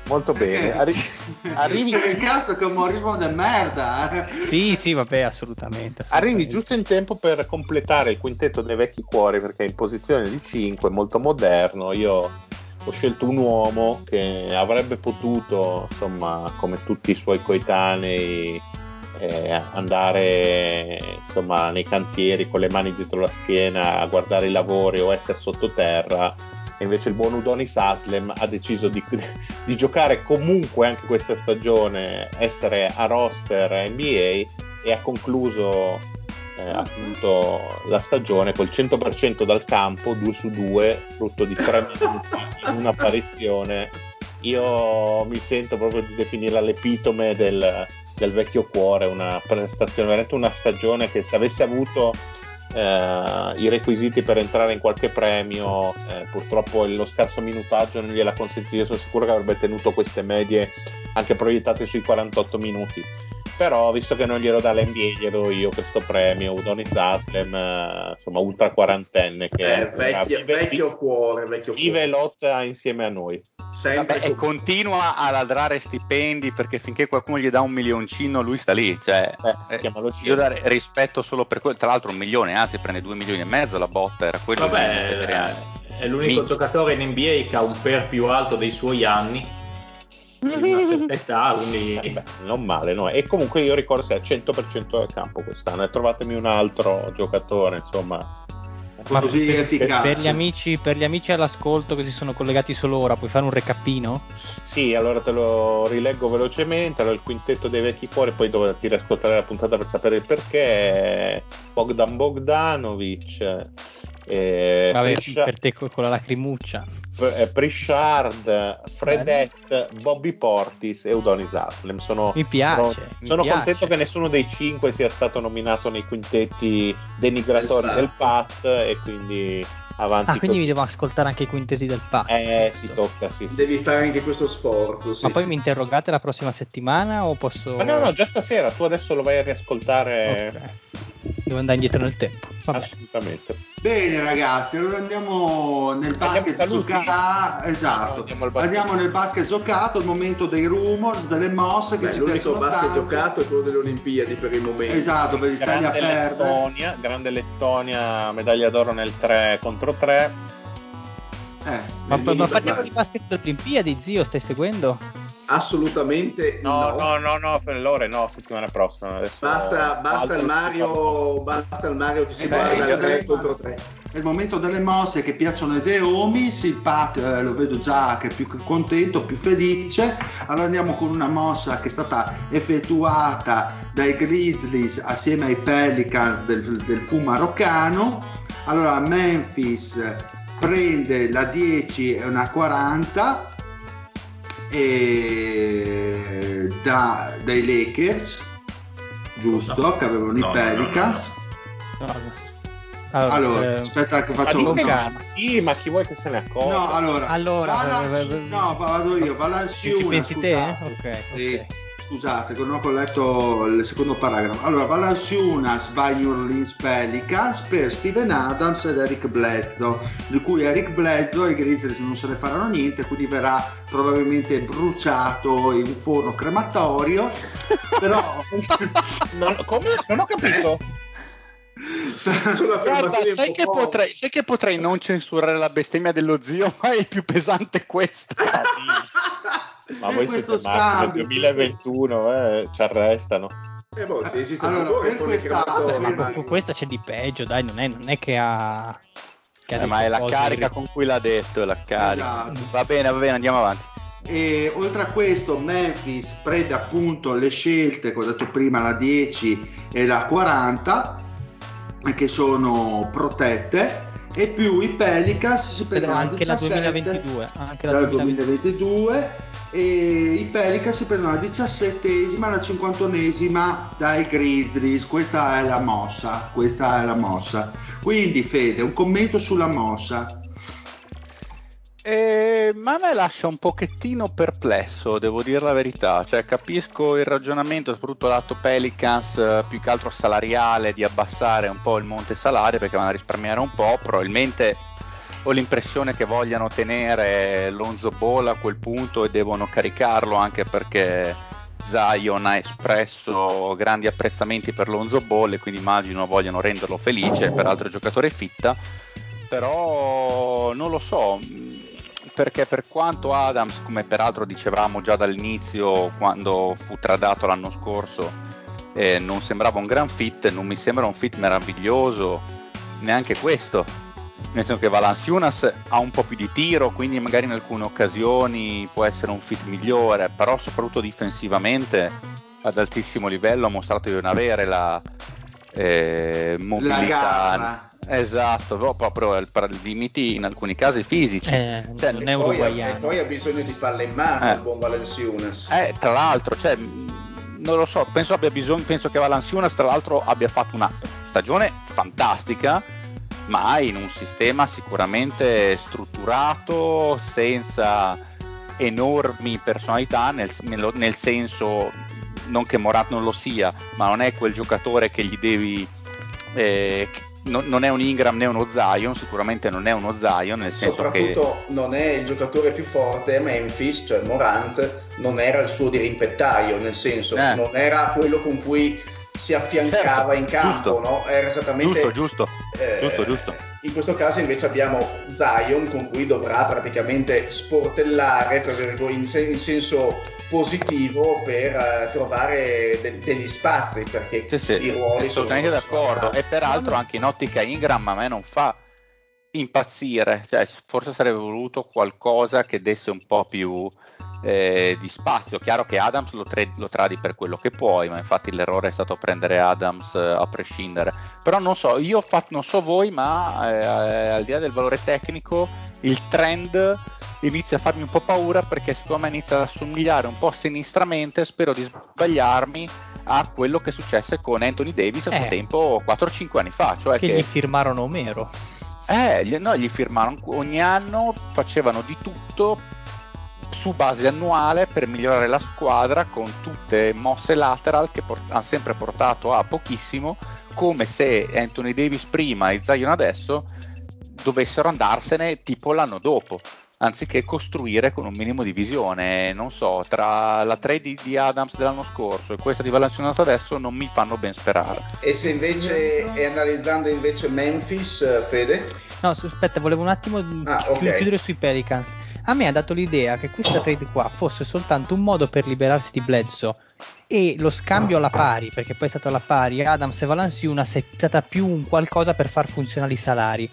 Molto bene. Eh, Arri- arrivi, che cazzo che umorismo de merda. eh. Sì, sì, vabbè, assolutamente. assolutamente. arrivi giusto in tempo per completare il quintetto dei vecchi cuori perché è in posizione di 5, molto moderno. Io ho scelto un uomo che avrebbe potuto, insomma, come tutti i suoi coetanei, eh, andare insomma, nei cantieri con le mani dietro la schiena a guardare i lavori o essere sottoterra. E invece il buon Udonis Aslem ha deciso di, di giocare comunque anche questa stagione, essere a roster NBA e ha concluso eh, appunto la stagione col 100% dal campo, 2 su 2, frutto di 3 (laughs) minuti in un'apparizione. Io mi sento proprio di definirla l'epitome del, del vecchio cuore, una prestazione, veramente una stagione che se avesse avuto eh, i requisiti per entrare in qualche premio, eh, purtroppo lo scarso minutaggio non gliel'ha consentito, io sono sicuro che avrebbe tenuto queste medie anche proiettate sui 48 minuti però visto che non glielo dà l'NBA glielo do io questo premio Udonis Aslem eh, insomma ultra quarantenne che Eh, vecchio, vive, vecchio cuore, vecchio vive e cuore. lotta insieme a noi Vabbè, e con- continua a ladrare stipendi perché finché qualcuno gli dà un milioncino lui sta lì. Cioè, Eh, eh, io dare rispetto solo per quello. Tra l'altro un milione, anzi prende due milioni e mezzo la botta, era quello Vabbè, veterani. è l'unico Minchia. giocatore in NBA che ha un per più alto dei suoi anni. Di una (laughs) certa età, quindi Eh beh, non male no? e comunque io ricordo che è al 100% del campo quest'anno e trovatemi un altro giocatore insomma Ma Così per, efficace. per gli amici, per gli amici all'ascolto che si sono collegati solo ora, puoi fare un recapino? Sì, allora te lo rileggo velocemente. Allora, il quintetto dei vecchi cuori, poi dovresti riascoltare la puntata per sapere il perché. Bogdan Bogdanovic, eh, Vabbè, Prisha- per te con la lacrimuccia. eh, Prishard, Fredette, Bobby Portis e Udonis Aslem. Sono, Mi piace, sono, mi sono piace. contento che nessuno dei cinque sia stato nominato nei quintetti denigratori Del PAT e quindi avanti. Ah, quindi così. mi devo ascoltare anche i quintetti del PAC. Eh, ti tocca, sì, sì. Devi fare anche questo sforzo. sì. Ma poi mi interrogate la prossima settimana o posso... Ma no, no, già stasera, tu adesso lo vai a riascoltare. Ok. Devo andare indietro nel tempo. Va bene. Assolutamente. Bene ragazzi, allora andiamo nel basket giocato. Esatto. Andiamo al basket. Andiamo nel basket giocato, il momento dei rumors, delle mosse che Beh, ci l'unico basket tanto. giocato è quello delle Olimpiadi per il momento. Esatto, per l'Italia Grande perde. Lettonia, grande Lettonia, medaglia d'oro nel 3 contro 3. Eh, Ma, ma mini parliamo di basket delle Olimpiadi, zio, stai seguendo? Assolutamente No, no. no, no, no, per l'ore no, settimana prossima. Adesso Basta, basta il Mario, basta il Mario che si Eh, guarda beh, 3 eh, contro 3. È il momento delle mosse che piacciono ai The Homies, il Pat eh, lo vedo già che è più che contento, più felice. Allora andiamo con una mossa che è stata effettuata dai Grizzlies assieme ai Pelicans del, del fu maroccano. Allora Memphis prende la 10 e una 40 e da, dai Lakers, giusto, che avevano No, i no, Pelicans. No, no. Allora, Allora, eh, aspetta che faccio no, calma. sì, ma chi vuoi che se ne accorga? no, allora, Allora, Valanciunas- eh, eh, no, vado io, Valanciunas, Ci pensi te? scusate. Ok, Sì, ok. Scusate, che non ho letto il secondo paragrafo. Allora, Valanciunas va in Orleans Pelicans per Steven Adams ed Eric Bledsoe, di cui Eric Bledsoe i Grizzlies non se ne faranno niente, quindi verrà probabilmente bruciato in un forno crematorio, (laughs) però... Non, come? Non ho capito. (laughs) Guarda, sai che, po' potrei, sai che potrei non censurare la bestemmia dello zio, ma è più pesante questo. Ma voi questo siete matti nel scambio, 2021, eh, ci arrestano. Eh, boh, sì, esiste Allora, per- ma- Su questa c'è di peggio, dai, non è, non è che ha... che ha Eh, ma è la carica irri- con cui l'ha detto, la carica. Esatto. Va bene, va bene, andiamo avanti. E oltre a questo Memphis prende appunto le scelte che ho detto prima, la 10 e la 40, che sono protette, e più i Pelicans si prendono anche la 17, 2022, anche la dal 2022. 2022 e i Pelicans si prendono la 17esima e la 51esima dai Grizzlies questa è la mossa questa è la mossa quindi Fede un commento sulla mossa Eh, ma a me lascia un pochettino perplesso, devo dire la verità. Cioè, capisco il ragionamento, soprattutto lato Pelicans, eh, più che altro salariale, di abbassare un po' il monte salario perché vanno a risparmiare un po'. Probabilmente ho l'impressione che vogliano tenere Lonzo Ball a quel punto e devono caricarlo anche perché Zion ha espresso grandi apprezzamenti per Lonzo Ball e quindi immagino vogliano renderlo felice, peraltro giocatore fitta. Però non lo so perché per quanto Adams come peraltro dicevamo già dall'inizio quando fu tradato l'anno scorso eh, non sembrava un gran fit non mi sembra un fit meraviglioso neanche questo nel senso che Valanciunas ha un po' più di tiro quindi magari in alcune occasioni può essere un fit migliore però soprattutto difensivamente ad altissimo livello ha mostrato di non avere la eh, la mobilità gara Esatto, proprio il- per limiti in alcuni casi fisici. Eh, Cioè, non E è poi, ha, e poi ha bisogno di palle in mano Eh. il buon Valenciunas. Eh, tra l'altro, cioè, non lo so, penso abbia bisogno, penso che Valanciunas tra l'altro abbia fatto una stagione fantastica, ma in un sistema sicuramente strutturato, senza enormi personalità, nel, nel senso non che Morat non lo sia, ma non è quel giocatore che gli devi eh, che- non, non è un Ingram né uno Zion, sicuramente non è uno Zion, nel senso che Soprattutto non è il giocatore più forte, Memphis, cioè Morant, non era il suo dirimpettaio, nel senso Eh. non era quello con cui si affiancava Certo, in campo, no? Era esattamente... giusto, giusto, eh, giusto, giusto. In questo caso invece abbiamo Zion con cui dovrà praticamente sportellare in, se- in senso positivo per eh, trovare de- degli spazi perché Sì, sì, i ruoli sono assolutamente d'accordo. E peraltro anche in ottica Ingram a me non fa impazzire, cioè, forse sarebbe voluto qualcosa che desse un po' più eh, di spazio. Chiaro che Adams lo, tre- lo tradi per quello che puoi, ma infatti l'errore è stato prendere Adams eh, a prescindere. Però non so, io fatto, non so voi, ma eh, al di là del valore tecnico, il trend inizia a farmi un po' paura perché secondo me inizia ad assomigliare un po' sinistramente, spero di sbagliarmi, a quello che successe con Anthony Davis a suo Eh. tempo 4-5 anni fa, cioè che che, gli firmarono Omero. eh, gli, no, gli firmarono ogni anno, facevano di tutto su base annuale per migliorare la squadra con tutte mosse lateral che port- hanno sempre portato a pochissimo, come se Anthony Davis prima e Zion adesso dovessero andarsene tipo l'anno dopo. anziché costruire con un minimo di visione. Non so, tra la trade di Adams dell'anno scorso e questa di Valanciunas adesso non mi fanno ben sperare. E se invece, e analizzando invece Memphis, eh, Fede? No, aspetta, volevo un attimo Ah, ok. chiudere sui Pelicans. A me ha dato l'idea che questa trade qua fosse soltanto un modo per liberarsi di Bledsoe e lo scambio alla pari, perché poi è stato alla pari, Adams e Valanciunas è stata più un qualcosa per far funzionare i salari.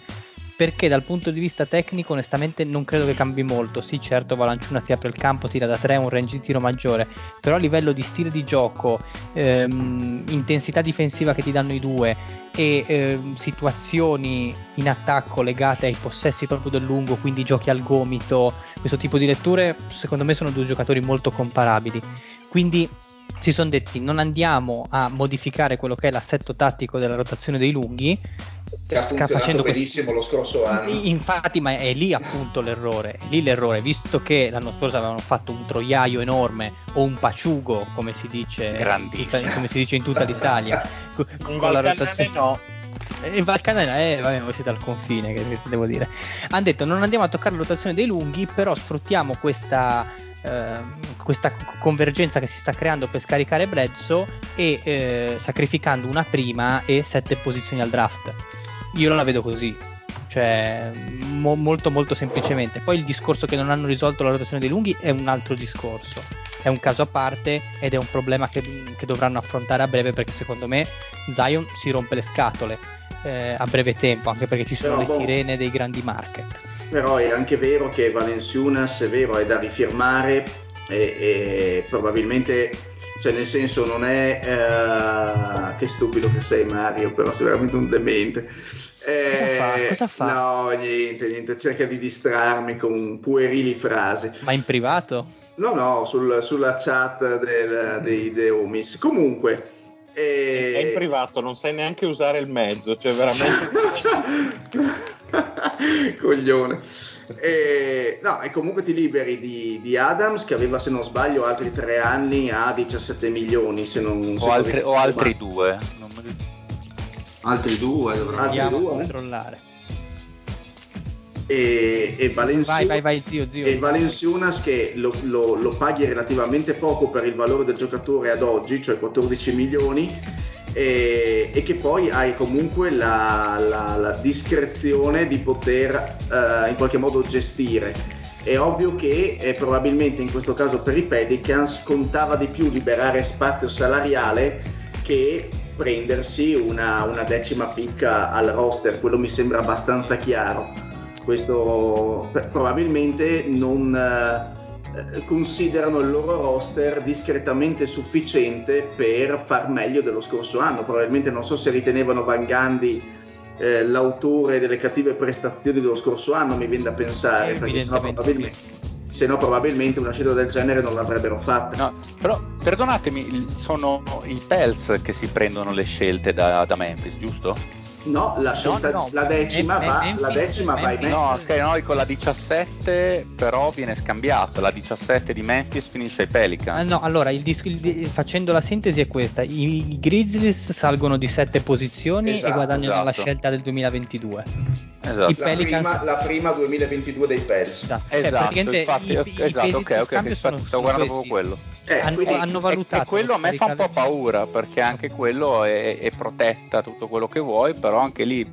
Perché dal punto di vista tecnico, onestamente, non credo che cambi molto. Sì, certo, Valanciunas si apre il campo, tira da 3, un range di tiro maggiore. Però a livello di stile di gioco, ehm, intensità difensiva che ti danno i due e ehm, situazioni in attacco legate ai possessi proprio del lungo, quindi giochi al gomito, questo tipo di letture, secondo me sono due giocatori molto comparabili. Quindi si sono detti non andiamo a modificare quello che è l'assetto tattico della rotazione dei lunghi Che ha facendo questo- benissimo lo scorso anno. Infatti, ma è lì appunto l'errore. È lì l'errore, visto che l'anno scorso avevano fatto un troiaio enorme o un paciugo, come si dice, in tutta, come si dice in tutta l'Italia, (laughs) co- Un con la rotazione. no. Eh, In Valcanera, eh, vabbè, voi siete al confine, che devo dire. Hanno detto non andiamo a toccare la rotazione dei lunghi, però sfruttiamo questa, questa co- convergenza che si sta creando per scaricare Bledsoe e eh, sacrificando una prima e sette posizioni al draft. Io la vedo così. Cioè, mo- molto molto semplicemente. Poi il discorso che non hanno risolto la rotazione dei lunghi è un altro discorso. È un caso a parte ed è un problema che, che dovranno affrontare a breve perché secondo me Zion si rompe le scatole eh, a breve tempo, anche perché ci sono Però, le boh. sirene dei grandi market. Però è anche vero che Valenciunas è vero, è da rifirmare e, e probabilmente, cioè nel senso non è... eh, che stupido che sei Mario, però sei veramente un demente. Eh, Cosa fa? Cosa fa? No, niente, niente, cerca di distrarmi con puerili frasi. Ma in privato? No, no, sul- sulla chat del- dei The Homies. Comunque... eh, È in privato, non sai neanche usare il mezzo, cioè veramente... (laughs) Coglione. E, no, e comunque ti liberi di, di Adams che aveva, se non sbaglio, altri tre anni a 17 milioni. Se non, O altri, o altri due. Non mi- Altri due a eh? controllare. E, e Valenciu- Vai, vai, vai, zio, zio. e Valenciunas che lo, lo- lo paghi relativamente poco per il valore del giocatore ad oggi, cioè 14 milioni, e, e che poi hai comunque la, la- la discrezione di poter eh, in qualche modo gestire. È ovvio che eh, probabilmente in questo caso per i Pelicans contava di più liberare spazio salariale che prendersi una, una decima picca al roster, quello mi sembra abbastanza chiaro questo probabilmente non eh, considerano il loro roster discretamente sufficiente per far meglio dello scorso anno. Probabilmente non so se ritenevano Van Gandhi eh, l'autore delle cattive prestazioni dello scorso anno, mi viene da pensare, perché sennò probabilmente, se no probabilmente una scelta del genere non l'avrebbero fatta. No, però perdonatemi, sono i Pels che si prendono le scelte da, da Memphis, giusto? No, la, scelta, no, la decima Mem- va, Memphis- la decima va in Memphis- No, ok, no, con la 17 però viene scambiato, la 17 di Memphis finisce ai Ah, Pelicans. no, allora, il dis- il facendo la sintesi è questa: I, i Grizzlies salgono di 7 posizioni Esatto, e guadagnano la esatto. scelta del 2022. Esatto. i la, Pelicans- prima, la prima 2022 dei Pels. Esatto, Cioè, Esatto, praticamente infatti, i, i esatto, di ok, ok, scambio ok, sono, sto sono guardando questi. proprio quello. Eh, hanno, quindi- hanno E, valutato e quello a me fa un po' paura perché anche quello è, è protetta tutto quello che vuoi, però anche lì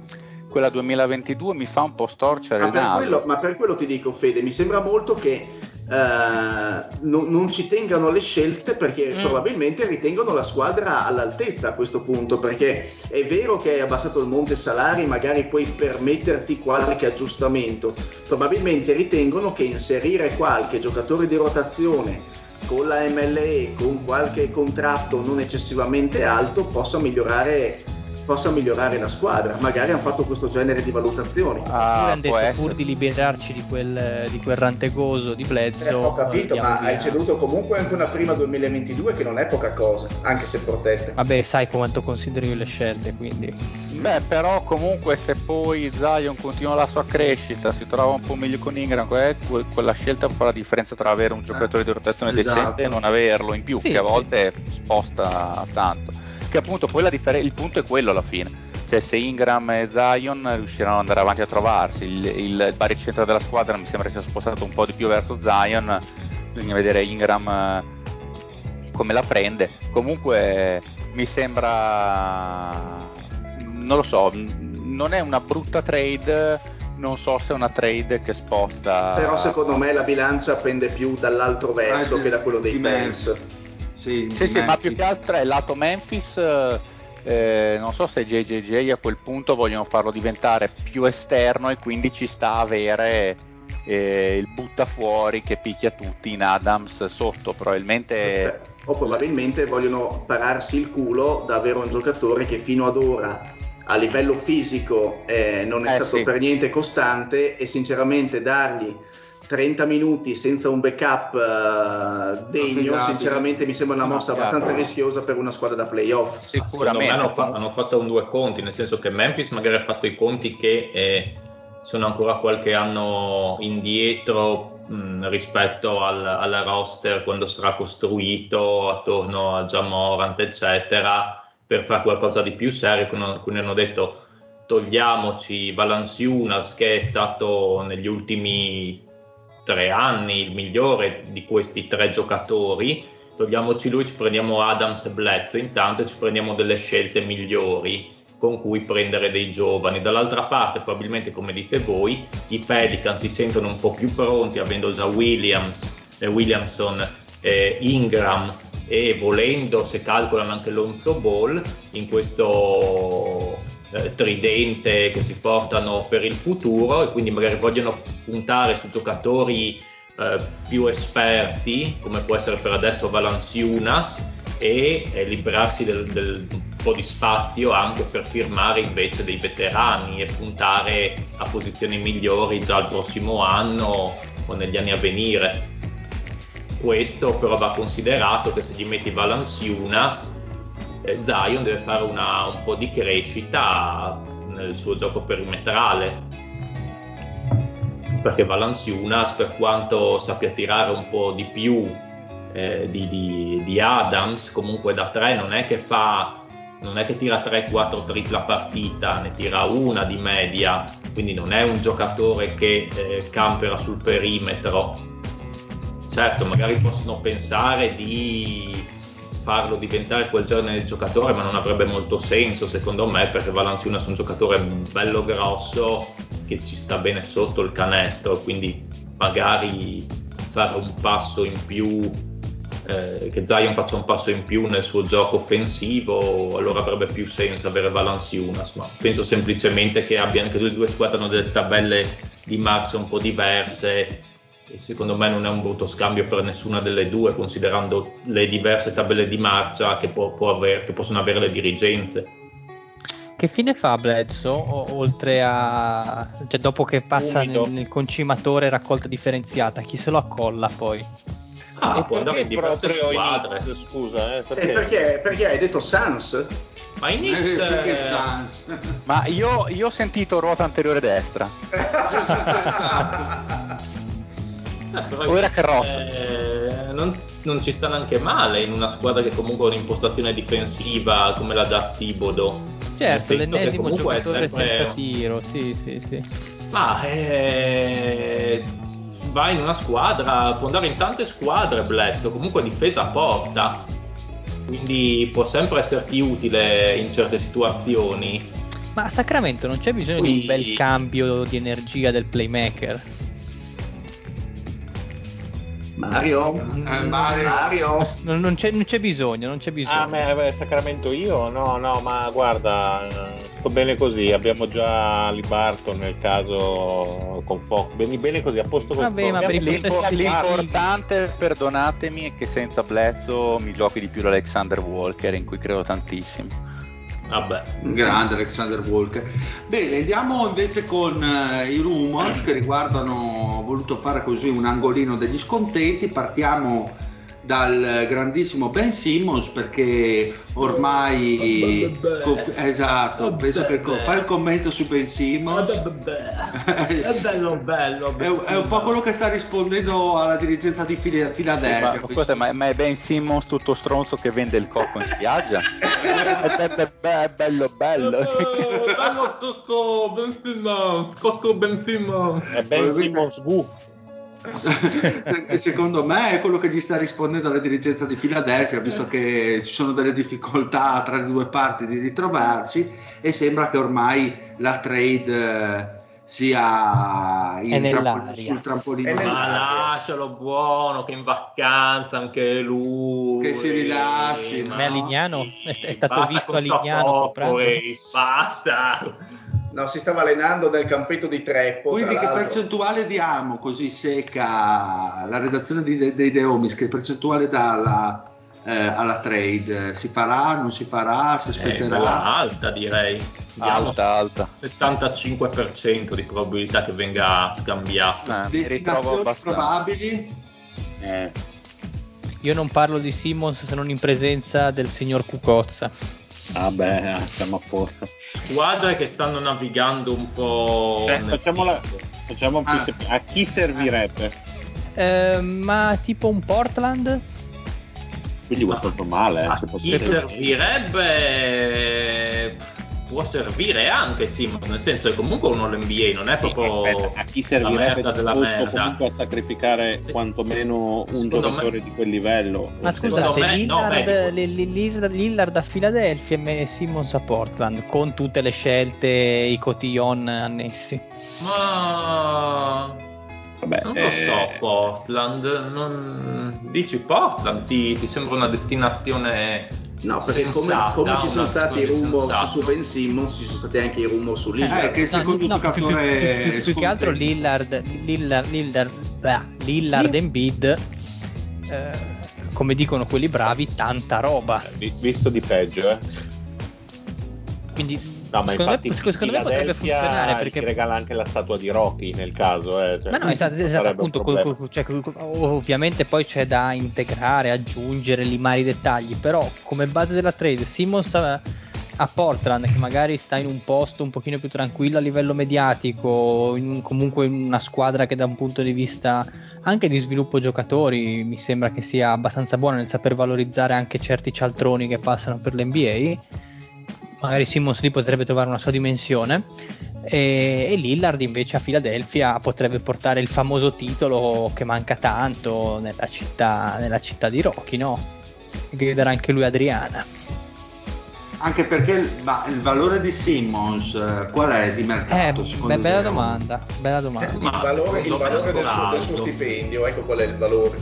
quella 2022 mi fa un po' storcere Ma il naso. quello, ma per quello ti dico, Fede, mi sembra molto che eh, non, non ci tengano le scelte perché Mm. probabilmente ritengono la squadra all'altezza a questo punto. Perché è vero che hai abbassato il monte salari, magari puoi permetterti qualche aggiustamento. Probabilmente ritengono che inserire qualche giocatore di rotazione con la MLE, con qualche contratto non eccessivamente alto, possa migliorare, possa migliorare la squadra. Magari hanno fatto questo genere di valutazioni. Ah, hanno detto essere. pur di liberarci di quel, di quel rantegoso di Bledsoe. Eh, ho capito, ma hai via. ceduto comunque anche una prima 2022 che non è poca cosa, anche se protetta. Vabbè, sai quanto considero io le scelte, quindi. Beh, però comunque se poi Zion continua la sua crescita, si trova un po' meglio con Ingram, que- que- quella scelta fa la differenza tra avere un giocatore di rotazione esatto. decente e non averlo in più, Sì, che a sì. volte sposta tanto. Che appunto poi la differ- il punto è quello alla fine. cioè se Ingram e Zion riusciranno ad andare avanti a trovarsi, il, il baricentro della squadra mi sembra sia spostato un po' di più verso Zion, bisogna vedere Ingram eh, come la prende. Comunque mi sembra, non lo so, non è una brutta trade, non so se è una trade che sposta. Però secondo me la bilancia pende più dall'altro verso Ah, che da quello dei di Pels. Sì, Sì, sì, ma più che altro è lato Memphis. eh, non so se JJJ a quel punto vogliono farlo diventare più esterno e quindi ci sta a avere eh, il butta fuori che picchia tutti in Adams sotto. Probabilmente O probabilmente vogliono pararsi il culo da avere un giocatore che fino ad ora a livello fisico eh, non è Eh, stato sì. per niente costante e sinceramente dargli 30 minuti senza un backup eh, degno Affidabile. sinceramente mi sembra una mossa abbastanza rischiosa per una squadra da playoff Ma Secondo me sicuramente. hanno, fa- hanno fatto un due conti, nel senso che Memphis magari ha fatto i conti che eh, sono ancora qualche anno indietro mh, rispetto al, al roster quando sarà costruito attorno a Jamorant, eccetera, per fare qualcosa di più serio. Alcuni hanno detto togliamoci Valanciunas che è stato negli ultimi tre anni il migliore di questi tre giocatori togliamoci lui, ci prendiamo Adams e Bledsoe intanto e ci prendiamo delle scelte migliori con cui prendere dei giovani. Dall'altra parte, probabilmente come dite voi, i Pelicans si sentono un po' più pronti, avendo già Williams, eh, Williamson, eh, Ingram e volendo, se calcolano anche Lonzo Ball, in questo eh, tridente che si portano per il futuro e quindi magari vogliono puntare su giocatori eh, più esperti, come può essere per adesso Valanciunas, e eh, liberarsi del, del po' di spazio anche per firmare invece dei veterani e puntare a posizioni migliori già il prossimo anno o negli anni a venire. Questo però va considerato che se gli metti Valanciunas, Zion deve fare una- un po' di crescita nel suo gioco perimetrale. Perché Valanciunas per quanto sappia tirare un po' di più eh, di, di- di Adams comunque da 3 non è che fa non è che tira 3-4 triple a partita ne tira una di media. Quindi non è un giocatore che eh, campera sul perimetro. Certo magari possono pensare di farlo diventare quel genere di giocatore ma non avrebbe molto senso secondo me perché Valanciunas è un giocatore bello grosso che ci sta bene sotto il canestro quindi magari fare un passo in più eh, che Zion faccia un passo in più nel suo gioco offensivo allora avrebbe più senso avere Valanciunas ma penso semplicemente che abbiano anche le due squadre hanno delle tabelle di marcia un po' diverse e secondo me non è un brutto scambio per nessuna delle due, considerando le diverse tabelle di marcia che, può- può aver- che possono avere le dirigenze. Che fine fa Bledsoe oltre a cioè dopo che passa nel, nel concimatore raccolta differenziata, chi se lo accolla poi? Ah, e può andare in perché diverse squadre. Knicks, scusa, eh, Eh, perché? perché, perché hai detto Sans? Ma i Eh, Knicks, perché eh, Suns? Ma io, io ho sentito ruota anteriore destra. eh, (laughs) (laughs) Ora Knicks, che Ross. eh, non, non ci sta neanche male in una squadra che comunque ha un'impostazione difensiva come la da. Nel Certo, senso che l'ennesimo comunque è giocatore sempre- senza tiro, sì, sì, sì. Ma eh, va in una squadra, può andare in tante squadre Bledsoe, comunque difesa a porta, quindi può sempre esserti utile in certe situazioni. Ma a Sacramento non c'è bisogno di Qui- un bel cambio di energia del playmaker? Mario? Eh, Mario. Mario? Non, non c'è, non c'è bisogno, non c'è bisogno. Ah, me, beh, Sacramento io? No, no, ma guarda, sto bene così. Abbiamo già Libarton nel caso con Fox. Bene, bene così, a posto così. Vabbè, sempre- di- L'importante, perdonatemi, è che senza Bledsoe mi giochi di più l'Alexander Walker, in cui credo tantissimo. Vabbè, Grande Alexander Walker. Bene, andiamo invece con eh, i rumors che riguardano, ho voluto fare così un angolino degli scontenti, partiamo dal grandissimo Ben Simmons perché ormai conf- esatto penso che co- fai il commento su Ben Simmons è bello bello è, è un po' quello che sta rispondendo alla dirigenza di Fila- Philadelphia Sì, ma, scusa, ma, ma è Ben Simmons tutto stronzo che vende il cocco in spiaggia? (laughs) è, be- be- be- bello bello. Eh, bello tutto Ben Simmons cocco Ben Simmons È Ben Simmons Gu. Secondo me è quello che gli sta rispondendo alla dirigenza di Filadelfia visto che ci sono delle difficoltà tra le due parti di ritrovarsi e sembra che ormai la trade eh, sia in trampo- sul trampolino. È ma lascialo buono che in vacanza anche lui. Che si rilassi, Ma è a Lignano? È st- è stato basta visto a Lignano comprando? ehi, basta No, si stava allenando nel campetto di Treppo. quindi che percentuale diamo così secca la redazione di- dei Deomis che percentuale dà alla, eh, alla trade si farà non si farà si bella aspetterà alta direi Diamo alta alta. 75% di probabilità che venga scambiato Eh, destinazioni probabili Eh, Io non parlo di Simmons se non in presenza del signor Cucozza. Vabbè, eh, siamo a posto. squadre che stanno navigando un po' Cioè, facciamola- facciamo più Ah. sem- A chi servirebbe? Eh, ma tipo un Portland? Quindi vuoi proprio male. eh, a chi servirebbe può servire anche Simmons nel senso che comunque uno l'NBA non è proprio Aspetta, a chi la servirebbe merda della merda comunque a sacrificare Se- quantomeno un secondo giocatore me- di quel livello? Ma scusate, me- no, Lillard, Lillard- Lillard a Philadelphia e Simmons a Portland, con tutte le scelte, i cotillon annessi. ma Vabbè, non lo eh, so Portland non... dici Portland ti, ti sembra una destinazione No, perché come, sensata, come ci sono stati i sensata. su Ben Simmons, ci sono stati anche i rumors su Lillard. Eh, che secondo no, più, più- giocatore più- più- più che altro. Lillard, Lillard, Lillard, beh, Lillard Embiid, eh, come dicono quelli bravi, tanta roba. vi- visto di peggio, eh. Quindi No, ma secondo, infatti me, secondo me potrebbe funzionare ti perché regala anche la statua di Rocky nel caso, eh. cioè, Ma no, esatto, esatto, appunto, co- co- cioè, co- ovviamente poi c'è da integrare, aggiungere, limare i dettagli, però come base della trade Simmons a, Portland, che magari sta in un posto un pochino più tranquillo a livello mediatico, in un- comunque in una squadra che da un punto di vista anche di sviluppo giocatori mi sembra che sia abbastanza buona nel saper valorizzare anche certi cialtroni che passano per l'NBA magari Simmons lì potrebbe trovare una sua dimensione e, e Lillard invece a Philadelphia potrebbe portare il famoso titolo che manca tanto nella città, nella città di Rocky, no? Che darà anche lui Adriana. Anche perché il, ma il valore di Simmons eh, qual è di Eh, mercato? secondo be- bella te? domanda, bella domanda. Il valore, il valore del, suo, del suo stipendio, ecco qual è il valore.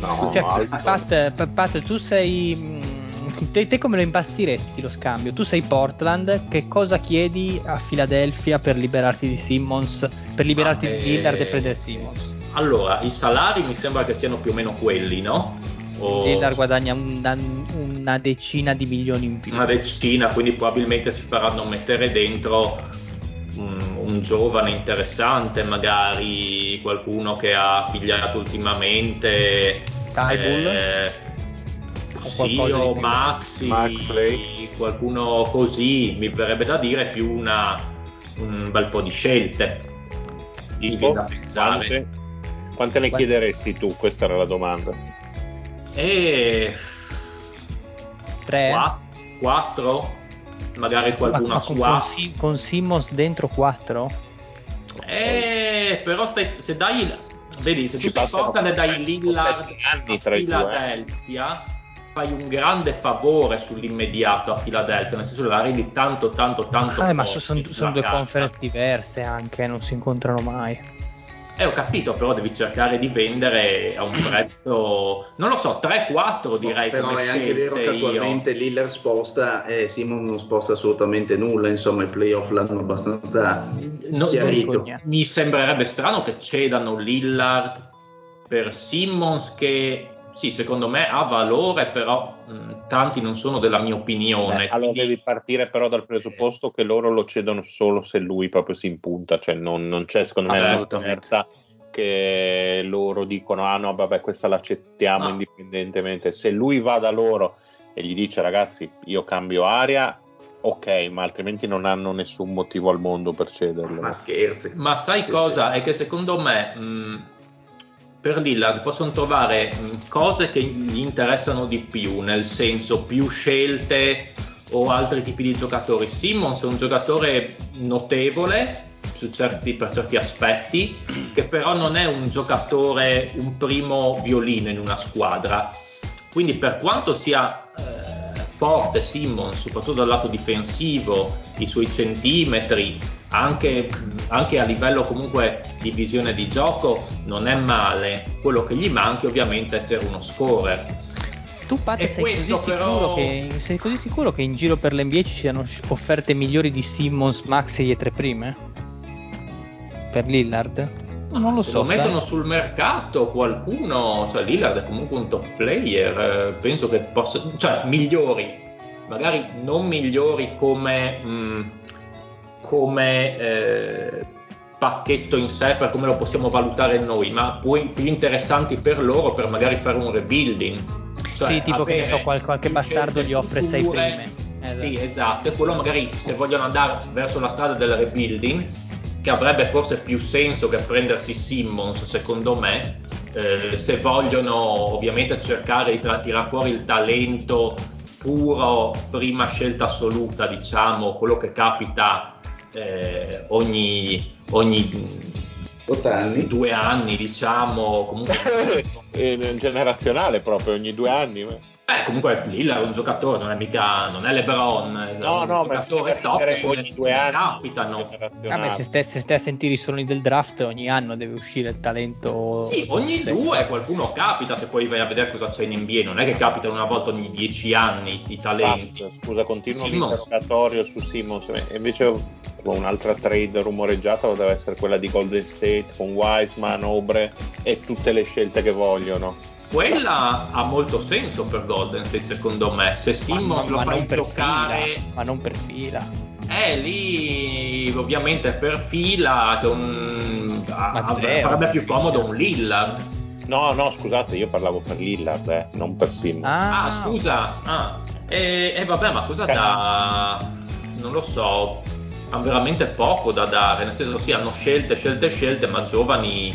No, Cioè. Pat, Pat- Pat, tu sei. Mm, Te, te come lo impastiresti lo scambio? Tu sei Portland, che cosa chiedi a Philadelphia per liberarti di Simmons? Per liberarti Ah, di eh, Lillard e prendere Simmons? allora i salari mi sembra che siano più o meno quelli no? O Lillard guadagna una, una decina di milioni in più. una decina quindi probabilmente si faranno mettere dentro un, un giovane interessante magari qualcuno che ha pigliato ultimamente Tybull? eh, O sì, qualcosa di? Maxi, Maxley. qualcuno così, mi verrebbe da dire più una, un bel po' di scelte. Tipo, da pensare. quante, quante ne Quante- chiederesti tu? Questa era la domanda. E Tre? qua- quattro, magari Ma- qualcuno ma a con, sua. con, con Simmons dentro 4? Eh, però stai, se dai vedi, se Ci tu sei passano Portland e dai Lillard anni a tra i due, eh. Philadelphia, fai un grande favore sull'immediato a Philadelphia, nel senso che la rendi tanto, tanto, tanto. Ah, ma sono sulla due carta. conference diverse anche, non si incontrano mai. Eh, ho capito, però devi cercare di vendere a un prezzo, non lo so, 3-4 direi. Però come è anche vero che scelte io. attualmente Lillard sposta e Simon non sposta assolutamente nulla, insomma i playoff l'hanno abbastanza No, chiarito. Mi sembrerebbe strano che cedano Lillard per Simmons che sì, secondo me ha valore, però mh, tanti non sono della mia opinione. Eh, allora quindi- devi partire però dal presupposto che loro lo cedono solo se lui proprio si impunta, cioè non, non c'è secondo me offerta che loro dicono ah no vabbè questa l'accettiamo Ah. indipendentemente se lui va da loro e gli dice ragazzi io cambio aria ok ma altrimenti non hanno nessun motivo al mondo per cederlo Ma scherzi. Ma sai Sì, cosa? È che secondo me mh, per Lillard possono trovare mh, cose che gli interessano di più, nel senso più scelte o altri tipi di giocatori. Simmons è un giocatore notevole certi- per certi aspetti, che però non è un giocatore, un primo violino in una squadra. Quindi per quanto sia eh, forte Simmons, soprattutto dal lato difensivo, i suoi centimetri, anche, anche a livello comunque di visione di gioco, non è male. Quello che gli manca ovviamente è essere uno scorer. Tu Pat sei così, però- che, sei così sicuro che in giro per l'NBA ci siano offerte migliori di Simmons, Maxey e tre prime? Per Lillard? Non lo Se so. lo sai. mettono sul mercato qualcuno, cioè Lillard è comunque un top player, eh, penso che possa, cioè migliori, magari non migliori come, mh, come eh, pacchetto in sé per come lo possiamo valutare noi, ma poi più interessanti per loro per magari fare un rebuilding. Cioè, sì, tipo che ne so, qualche più bastardo gli offre sei prime. Esatto. Sì, esatto, e quello magari se vogliono andare verso la strada del rebuilding, che avrebbe forse più senso che prendersi Simmons, secondo me, eh, se vogliono ovviamente cercare di tra- tirar fuori il talento puro, prima scelta assoluta, diciamo, quello che capita eh, ogni, ogni anni. due anni, diciamo, comunque (laughs) Eh, generazionale proprio ogni due anni Eh, comunque Lillard è un giocatore, non è mica non è LeBron, è no un no ma giocatore top che ogni due anni capitano. Vabbè, se stai, se stai a sentire i suoni del draft, ogni anno deve uscire il talento. Sì, ogni Sì. due qualcuno capita, se poi vai a vedere cosa c'è in NBA, non è che capitano una volta ogni dieci anni i talenti. Esatto, Scusa, continuo Simmons. l'interrogatorio su Simmons. E Un'altra trade rumoreggiata poteva essere quella di Golden State con Wiseman, Obre e tutte le scelte che vogliono. Quella ha molto senso per Golden State secondo me, se Simmons ma, lo ma fai non per giocare... fila, ma non per fila. Eh, lì ovviamente per fila un- Ma a- zero. farebbe più comodo un Lillard. No, no, scusate, io parlavo per Lillard, eh, non per Simmons. Ah, Ah, scusa. Ah. E, e vabbè, ma cosa da... Non lo so, hanno veramente poco da dare, nel senso sì, hanno scelte, scelte, scelte, ma giovani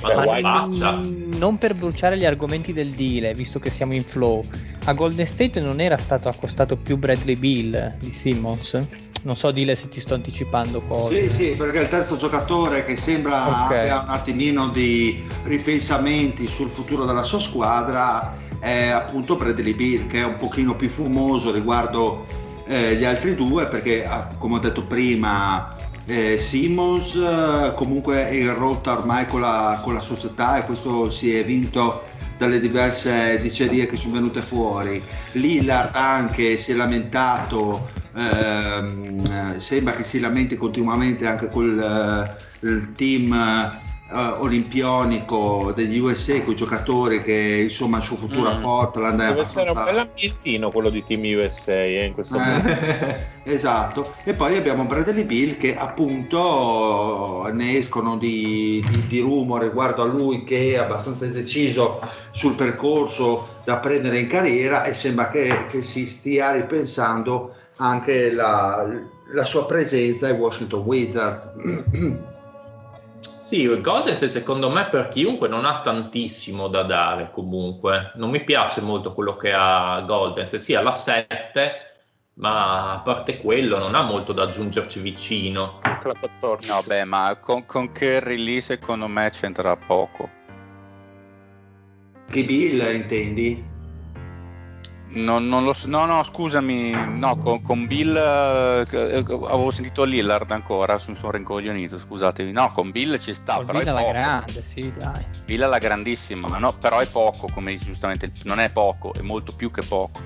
White- in faccia. Non per bruciare gli argomenti del deal, visto che siamo in flow. A Golden State non era stato accostato più Bradley Bill di Simmons? Non so, Dile, se ti sto anticipando cose. Sì, sì, perché il terzo giocatore che sembra Ok. abbia un attimino di ripensamenti sul futuro della sua squadra è appunto Bradley Bill, che è un pochino più fumoso riguardo eh, gli altri due, perché ah, come ho detto prima eh, Simmons eh, comunque è in rotta ormai con la, con la società e questo si è vinto dalle diverse dicerie che sono venute fuori. Lillard anche si è lamentato, ehm, eh, sembra che si lamenti continuamente anche col eh, team eh, olimpionico degli USA con i giocatori che insomma il suo futuro a Mm. Portland è Deve essere un abbastanza bell'ambientino quello di Team USA eh, in questo momento. eh, (laughs) esatto, e poi abbiamo Bradley Bill che appunto ne escono di, di, di rumor riguardo a lui che è abbastanza deciso sul percorso da prendere in carriera e sembra che, che si stia ripensando anche la, la sua presenza ai Washington Wizards. (clears throat) Sì, State secondo me per chiunque non ha tantissimo da dare comunque. Non mi piace molto quello che ha Golden State, sì, ha la 7, ma a parte quello non ha molto da aggiungerci vicino. La 14. No, beh, ma con, con Curry lì secondo me c'entra poco. Che Bill intendi? Non, non lo so, no, no, scusami, no, con, con Bill eh, eh, avevo sentito Lillard ancora, mi sono rincoglionito, scusatevi. No, con Bill ci sta, Col però Bill è alla poco. grande, sì, dai. Bill è la grandissima, ma no, però è poco, come dici giustamente, non è poco, è molto più che poco.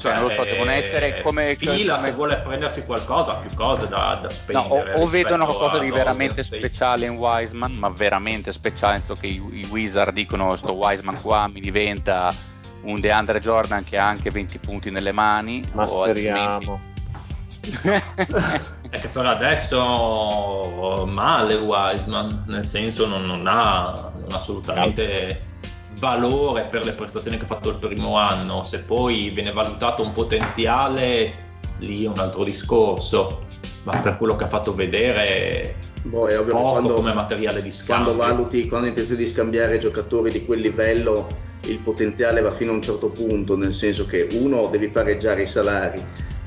Cioè, non lo so, devono essere come... Fila come- se vuole prendersi qualcosa, più cose da, da No, spendere. o, o rispetto vedono qualcosa di veramente State. speciale in Wiseman, ma veramente speciale, nel senso che i, i Wizard dicono sto Wiseman qua mi diventa un DeAndre Jordan che ha anche 20 punti nelle mani. Ma speriamo. (laughs) È che per adesso male Wiseman, nel senso non, non ha non ha assolutamente valore per le prestazioni che ha fatto il primo anno. Se poi viene valutato un potenziale, lì è un altro discorso. Ma per quello che ha fatto vedere, Boh, è ovvio quando, come materiale di scambio. quando valuti, quando hai intenzione di scambiare giocatori di quel livello, il potenziale va fino a un certo punto, nel senso che uno devi pareggiare i salari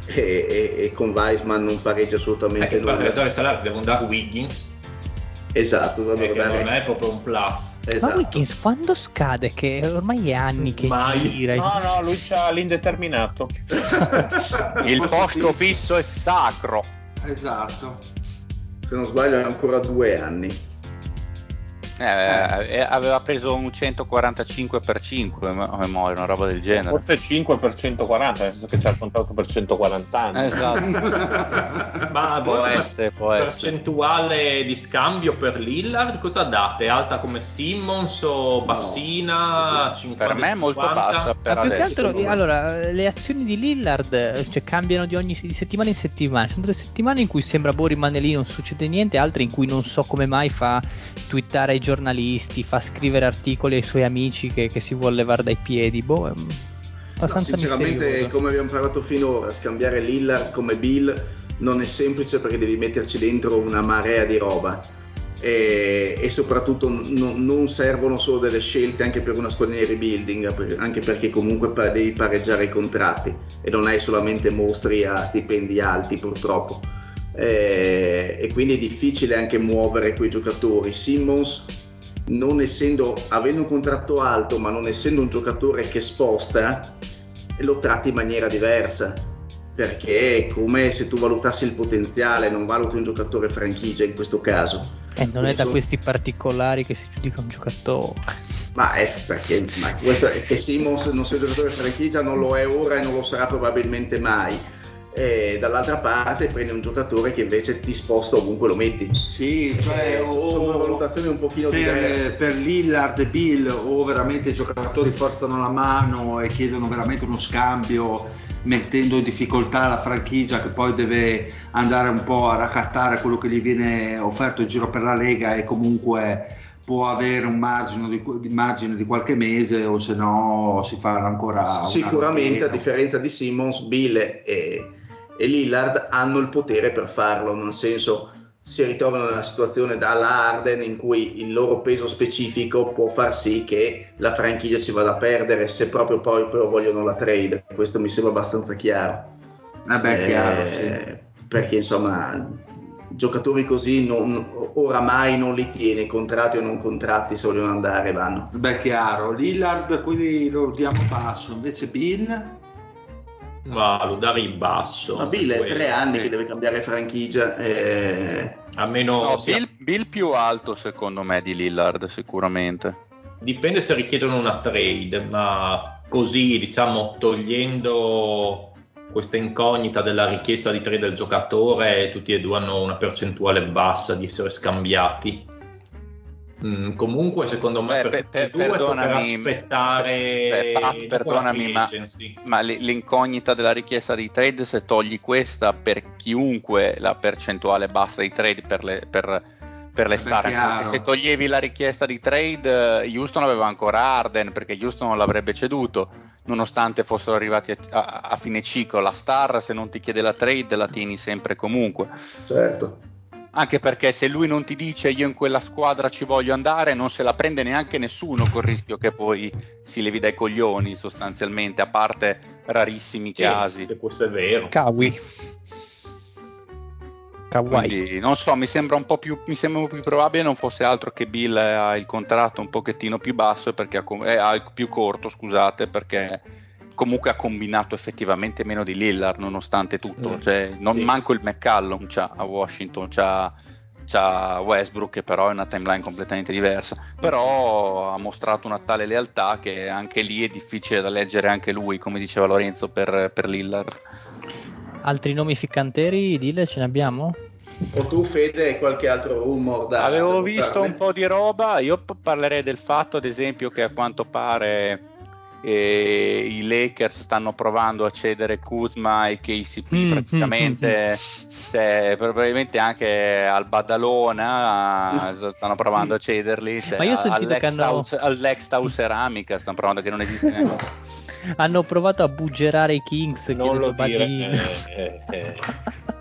e, e- e con Weisman non pareggia assolutamente per nulla. realizzare il salario devono dare Wiggins, Esatto, e dovrebbero che non dare... è proprio un plus. Ma Esatto. Wiggins quando scade? Che ormai è anni che Mai. gira. No, no, lui c'ha l'indeterminato. (laughs) Il posto fisso è sacro. Esatto. Se non sbaglio è ancora due anni. Eh, eh, aveva preso un 145 per 5 a memoria, una roba del genere. Forse 5 per 140, nel senso che c'ha il contratto per 140 anni. Esatto. (laughs) Ma Può essere, può essere. percentuale di scambio per Lillard cosa date? Alta come Simmons o bassina? 50, Per me è molto 50? bassa per Ma più che adesso. altro, secondo me. allora, le azioni di Lillard eh, cioè, cambiano di ogni di settimana in settimana. Ci sono delle settimane in cui sembra boh rimane lì, non succede niente, altre in cui non so come mai fa twittare ai giornalisti, fa scrivere articoli ai suoi amici che, che si vuole levare dai piedi. Boh, è mm, No, abbastanza sinceramente, misterioso. come abbiamo parlato finora, scambiare Lillard come Bill non è semplice perché devi metterci dentro una marea di roba. E, e soprattutto no- non servono solo delle scelte anche per una squadra di rebuilding, anche perché comunque devi pareggiare i contratti e non hai solamente mostri a stipendi alti purtroppo. Eh, e quindi è difficile anche muovere quei giocatori. Simmons non essendo, avendo un contratto alto, ma non essendo un giocatore che sposta, lo tratti in maniera diversa. Perché è come se tu valutassi il potenziale, non valuti un giocatore franchigia in questo caso. Eh, non è da questi particolari che si giudica un giocatore. Ma è perché ma questo che Simmons non sia un giocatore franchigia, non lo è ora e non lo sarà probabilmente mai. E dall'altra parte prendi un giocatore che invece ti sposta ovunque lo metti. Sì, cioè, Eh, o- sono valutazioni un pochino diverse. per, per Lillard e Bill o veramente i giocatori forzano la mano e chiedono veramente uno scambio mettendo in difficoltà la franchigia che poi deve andare un po' a raccattare quello che gli viene offerto in giro per la Lega e comunque può avere un margine di, di margine di qualche mese o se no si farà ancora Sicuramente, a differenza di Simmons, Bill e, e Lillard hanno il potere per farlo, nel senso si ritrovano nella situazione dalla Arden in cui il loro peso specifico può far sì che la franchigia ci vada a perdere se proprio poi, poi vogliono la trade. Questo mi sembra abbastanza chiaro. Eh beh, Eh, chiaro, sì. Perché insomma, giocatori così non- oramai non li tiene, contratti o non contratti, se vogliono andare vanno. Beh, chiaro. Lillard quindi lo diamo basso, invece Bill Dare in basso. Ma Bill è Quello, tre anni sì. che deve cambiare franchigia. eh, A meno No, sia- Bill, Bill più alto secondo me di Lillard sicuramente. dipende se richiedono una trade, ma così diciamo togliendo questa incognita della richiesta di trade del giocatore, tutti e due hanno una percentuale bassa di essere scambiati. Mm, comunque, secondo me, Beh, per, per- due perdonami, aspettare beh, Pat, perdonami, ma-. Ma l'incognita della richiesta di trade, se togli questa per chiunque la percentuale bassa di trade per le, per, per le star, se toglievi la richiesta di trade, Houston aveva ancora Arden perché Houston non l'avrebbe ceduto, nonostante fossero arrivati a, a- a fine ciclo. La star, se non ti chiede la trade, la tieni sempre comunque. certo. Anche perché se lui non ti dice io in quella squadra ci voglio andare, non se la prende neanche nessuno col rischio che poi si levi dai coglioni sostanzialmente, a parte rarissimi Sì, casi. che questo è vero. Kawi. Quindi non so, mi sembra un po' più, più probabile non fosse altro che Bill ha il contratto un pochettino più basso perché ha, eh, ha il più corto, scusate, perché comunque ha combinato effettivamente meno di Lillard nonostante tutto, Mm. cioè non Sì. manco il McCallum c'ha a Washington, c'ha, c'ha Westbrook che però è una timeline completamente diversa, però ha mostrato una tale lealtà che anche lì è difficile da leggere anche lui, come diceva Lorenzo per, per Lillard. Altri nomi ficcanteri, Dile, ce ne abbiamo? O tu, Fede, hai qualche altro rumor da Avevo da visto un po' di roba, io parlerei del fatto ad esempio che a quanto pare e i Lakers stanno provando a cedere Kuzma e KCP Mm, praticamente cioè, probabilmente anche al Badalona eh, stanno provando a cederli cioè, Ma io ho sentito all'ex che hanno- House- all'ex Tau Ceramica stanno provando che non esiste neanche (laughs) Hanno provato a buggerare i Kings. non lo dire. Badin. eh, eh, (laughs)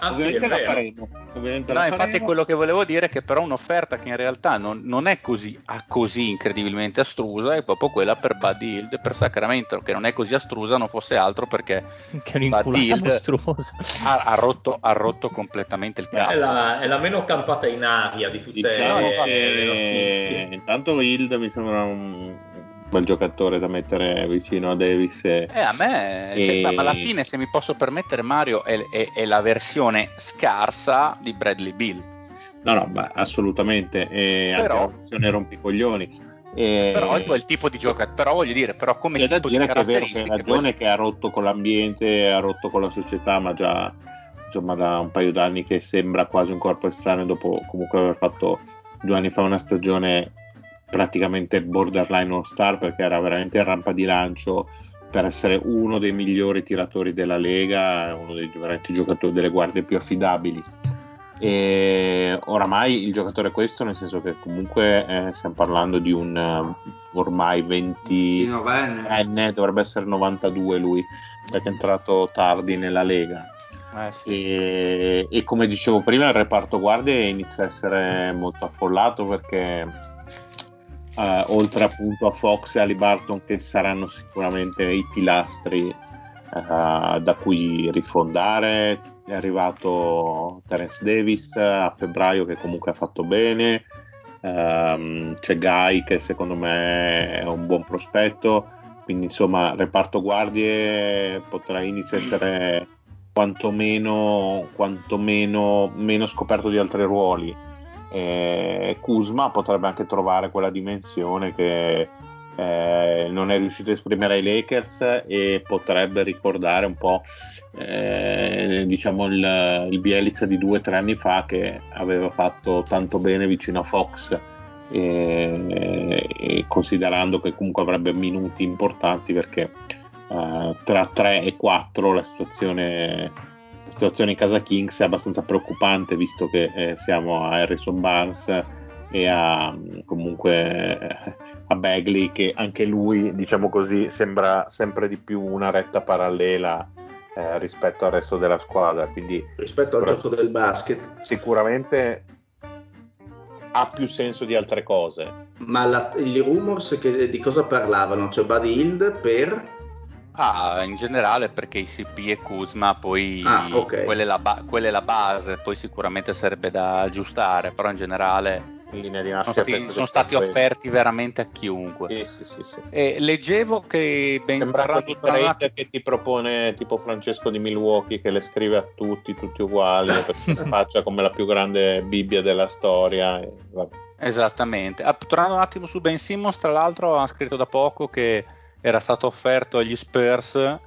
eh. Ah, sì, è Ovviamente la vero. faremo. Ovviamente No, la infatti faremo. quello che volevo dire è che però un'offerta che in realtà non, non è così, ah, così incredibilmente astrusa è proprio quella per Buddy Hield e per Sacramento, che non è così astrusa, non fosse altro perché (laughs) Che è Hield mostruosa. ha, ha rotto, ha rotto completamente il È cazzo. la, è la meno campata in aria di tutte Diciamo le, che le notizie. intanto Hild mi sembra un bel giocatore da mettere vicino a Davis e, Eh, a me, E- cioè, ma alla fine, se mi posso permettere, Mario è, è- è la versione scarsa di Bradley Bill. no no ma assolutamente e Però- anche la versione rompicoglioni e, Però è quel tipo di giocatore. Però voglio dire, però come c'è da tipo di dire che è vero che ha ragione che ha rotto con l'ambiente ha rotto con la società ma già insomma da un paio d'anni che sembra quasi un corpo estraneo dopo comunque aver fatto due anni fa una stagione praticamente borderline all star perché era veramente in rampa di lancio per essere uno dei migliori tiratori della Lega, uno dei veramente giocatori delle guardie più affidabili. E oramai il giocatore è questo, nel senso che comunque eh, stiamo parlando di un eh, ormai 20 Di novenne. enne, dovrebbe essere 92 lui, perché è entrato tardi nella Lega. Eh, sì. E, e come dicevo prima, il reparto guardie inizia a essere molto affollato perché eh, oltre appunto a Fox e Alibarton che saranno sicuramente i pilastri eh, da cui rifondare, è arrivato Terence Davis a febbraio che comunque ha fatto bene, ehm, c'è Guy che secondo me è un buon prospetto, quindi insomma reparto guardie potrà iniziare a essere quantomeno, quantomeno meno scoperto di altri ruoli. Eh, Kuzma potrebbe anche trovare quella dimensione che eh, non è riuscito a esprimere ai Lakers e potrebbe ricordare un po' eh, diciamo il, il Bielitsa di due o tre anni fa che aveva fatto tanto bene vicino a Fox e, e considerando che comunque avrebbe minuti importanti perché eh, tra 3 e 4 la situazione, situazione in casa Kings è abbastanza preoccupante visto che eh, siamo a Harrison Barnes e a comunque eh, a Bagley che anche lui diciamo così sembra sempre di più una retta parallela eh, rispetto al resto della squadra quindi rispetto al gioco del basket. sicuramente ha più senso di altre cose Ma la- i rumors che, di cosa parlavano? Cioè Buddy Hield per... Ah, in generale perché i CP e Kuzma poi Ah, ok. quella, è la ba- quella è la base, poi sicuramente sarebbe da aggiustare, però in generale in linea di sono stati, sono stati offerti veramente a chiunque. sì, sì, sì, sì. E leggevo che ben Sembra parlando trade che ti propone tipo Francesco di Milwaukee che le scrive a tutti, tutti uguali, (laughs) perché faccia come la più grande Bibbia della storia. e vabbè. Esattamente. Ah, tornando un attimo su Ben Simmons, tra l'altro ha scritto da poco che era stato offerto agli Spurs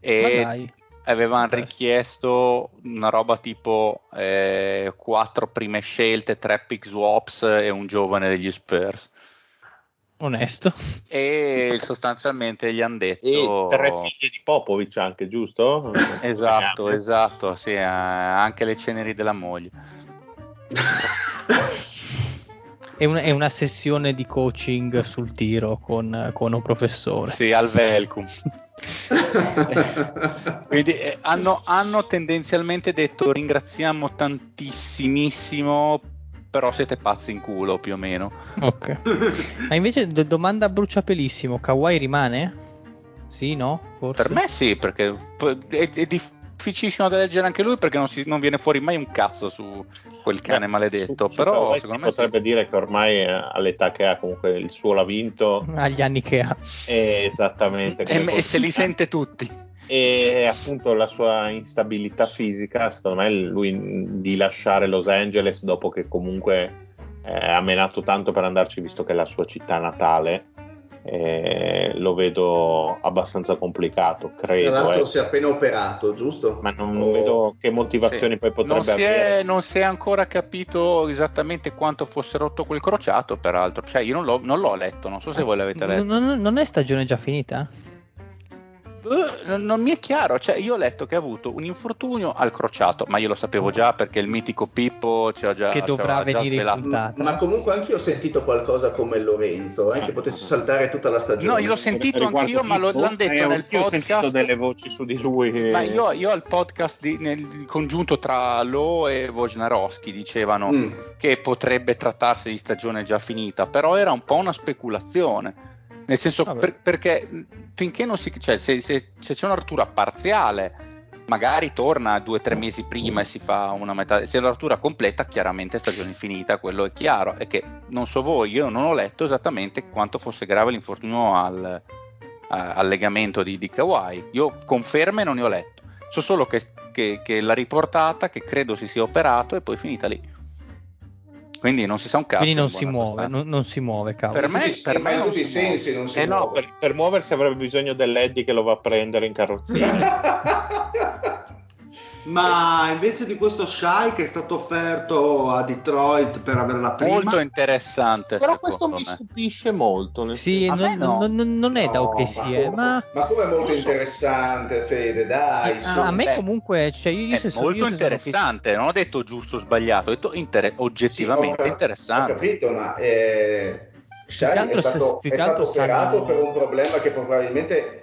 e avevano richiesto una roba tipo eh, quattro prime scelte, tre pick swaps e un giovane degli Spurs. Onesto. E sostanzialmente gli hanno detto E tre figlie di Popovic anche, giusto? Esatto, esatto, sì, eh, anche le ceneri della moglie. (laughs) È, un- è una sessione di coaching sul tiro con, con un professore. Sì, al Velcum. (laughs) Quindi eh, hanno, hanno tendenzialmente detto ringraziamo tantissimissimo, però siete pazzi in culo più o meno. Ok. Ma invece d- domanda bruciapelissimo, Kawhi rimane? Sì, no? Forse. Per me sì, perché p- è, è difficilissimo da leggere anche lui perché non, si- non viene fuori mai un cazzo su quel cane Beh, maledetto, su- però secondo me sì. potrebbe dire che ormai eh, all'età che ha comunque il suo l'ha vinto agli anni che ha. e esattamente E, e se li sente tutti. e appunto la sua instabilità fisica secondo me lui di lasciare Los Angeles dopo che comunque eh, ha menato tanto per andarci visto che è la sua città natale eh, lo vedo abbastanza complicato, Tra credo. l'altro eh. si è appena operato, giusto? Ma non O- vedo che motivazioni Sì. poi potrebbe non si, avere. è, non si è ancora capito esattamente quanto fosse rotto quel crociato, peraltro. Cioè, io non l'ho, non l'ho letto, non so se voi l'avete letto. Non- non è stagione già finita? Eh, non- non mi è chiaro, cioè io ho letto che ha avuto un infortunio al crociato, ma io lo sapevo già perché il mitico Pippo ci ha già, Che dovrà aveva già venire in svelato. puntata. Ma comunque anche io ho sentito qualcosa come Lorenzo, eh, che potesse saltare tutta la stagione. No, io l'ho sentito anch'io, ma lo- l'hanno detto eh, nel anch'io ho sentito podcast. delle voci su di lui. che- Ma io, io al podcast di- nel congiunto tra Lo e Wojnarowski dicevano Mm. che potrebbe trattarsi di stagione già finita, però era un po' una speculazione. Nel senso, per- perché finché non si. cioè, se, se- se c'è una rottura parziale, magari torna due o tre mesi prima e si fa una metà. Se la rottura completa, chiaramente è stagione finita, quello è chiaro. È che non so voi, io non ho letto esattamente quanto fosse grave l'infortunio al, a- al legamento di, di Kawhi. Io conferme non ne ho letto. So solo che, che, che l'ha riportata, che credo si sia operato e poi è finita lì. Quindi non si sa un cazzo. Quindi non si muove, non, non si muove, cavolo. Per me- tutti- per me in non tutti i si muove. sensi non si Eh no, muove. per, per muoversi avrebbe bisogno dell'Eddie che lo va a prendere in carrozzina. (laughs) Ma invece di questo Shai che è stato offerto a Detroit per avere la prima, Molto interessante. Però questo secondo mi me. stupisce molto. nel Sì, non, me no. non- non- non è da No, ok ma sì, eh, come- ma ma come è molto so. interessante, Fede, dai. a, su. a me beh, comunque, cioè io, io È se so- molto io interessante, non ho detto giusto o sbagliato, ho detto inter- Sì, oggettivamente ho cap- interessante. Ho capito, ma eh, Shai è stato, è stato operato per un problema che probabilmente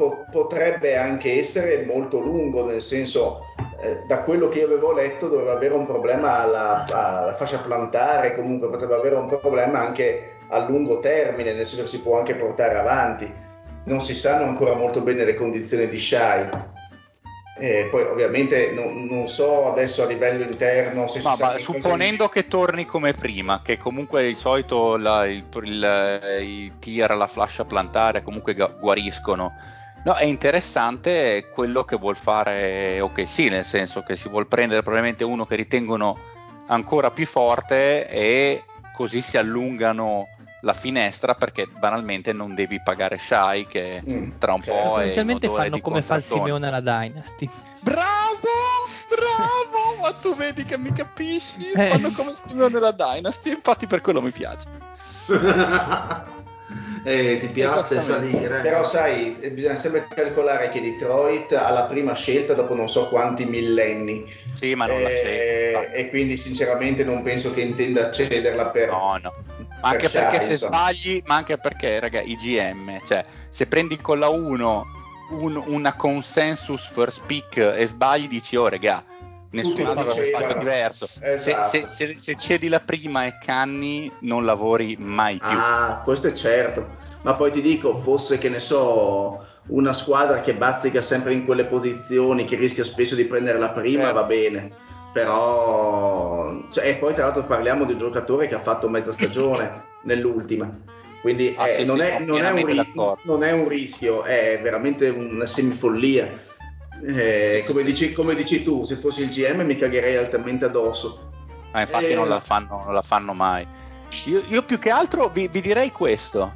po- potrebbe anche essere molto lungo, nel senso, eh, da quello che io avevo letto, doveva avere un problema alla, alla fascia plantare, comunque potrebbe avere un problema anche a lungo termine, nel senso si può anche portare avanti. Non si sanno ancora molto bene le condizioni di Shai. Eh, poi ovviamente non, non so adesso a livello interno se Ma, si ma supponendo che torni come prima, che comunque di solito la- il, il- i tir, la flascia plantare comunque gu- guariscono. No, è interessante quello che vuol fare ok sì, nel senso che si vuol prendere probabilmente uno che ritengono ancora più forte e così si allungano la finestra perché banalmente non devi pagare Shai che tra un po' è odore fanno di come fa il. Simeone alla Dynasty. Bravo, bravo, ma tu vedi che mi capisci? Eh. Fanno come Simeone della Dynasty, infatti per quello mi piace. (laughs) eh, ti piace salire. Però sai, bisogna sempre calcolare che Detroit ha la prima scelta dopo non so quanti millenni. Sì, ma non la Eh, scelta. e quindi sinceramente non penso che intenda cederla per... No, no. Ma anche per perché Shai, se insomma. sbagli, ma anche perché, raga, i GM, cioè, se prendi con la 1 un- una consensus first pick e sbagli, dici, oh, raga, nessun altro fatto dicevano. diverso. Se, Esatto. se- se- se cedi la prima e canni, non lavori mai più. Ah, questo è certo. Ma poi ti dico, fosse che ne so, una squadra che bazzica sempre in quelle posizioni, che rischia spesso di prendere la prima, Certo. va bene. Però, cioè, e poi tra l'altro parliamo di un giocatore che ha fatto mezza stagione (laughs) nell'ultima. Quindi Ah, eh, sì, non, sì, è, non è ri- non è un rischio, è veramente una semifollia. Eh, come, dici, come dici tu, se fossi il GM mi cagherei altamente addosso. Ma infatti Eh, non, la fanno, non la fanno mai. Io, io più che altro vi, vi direi questo.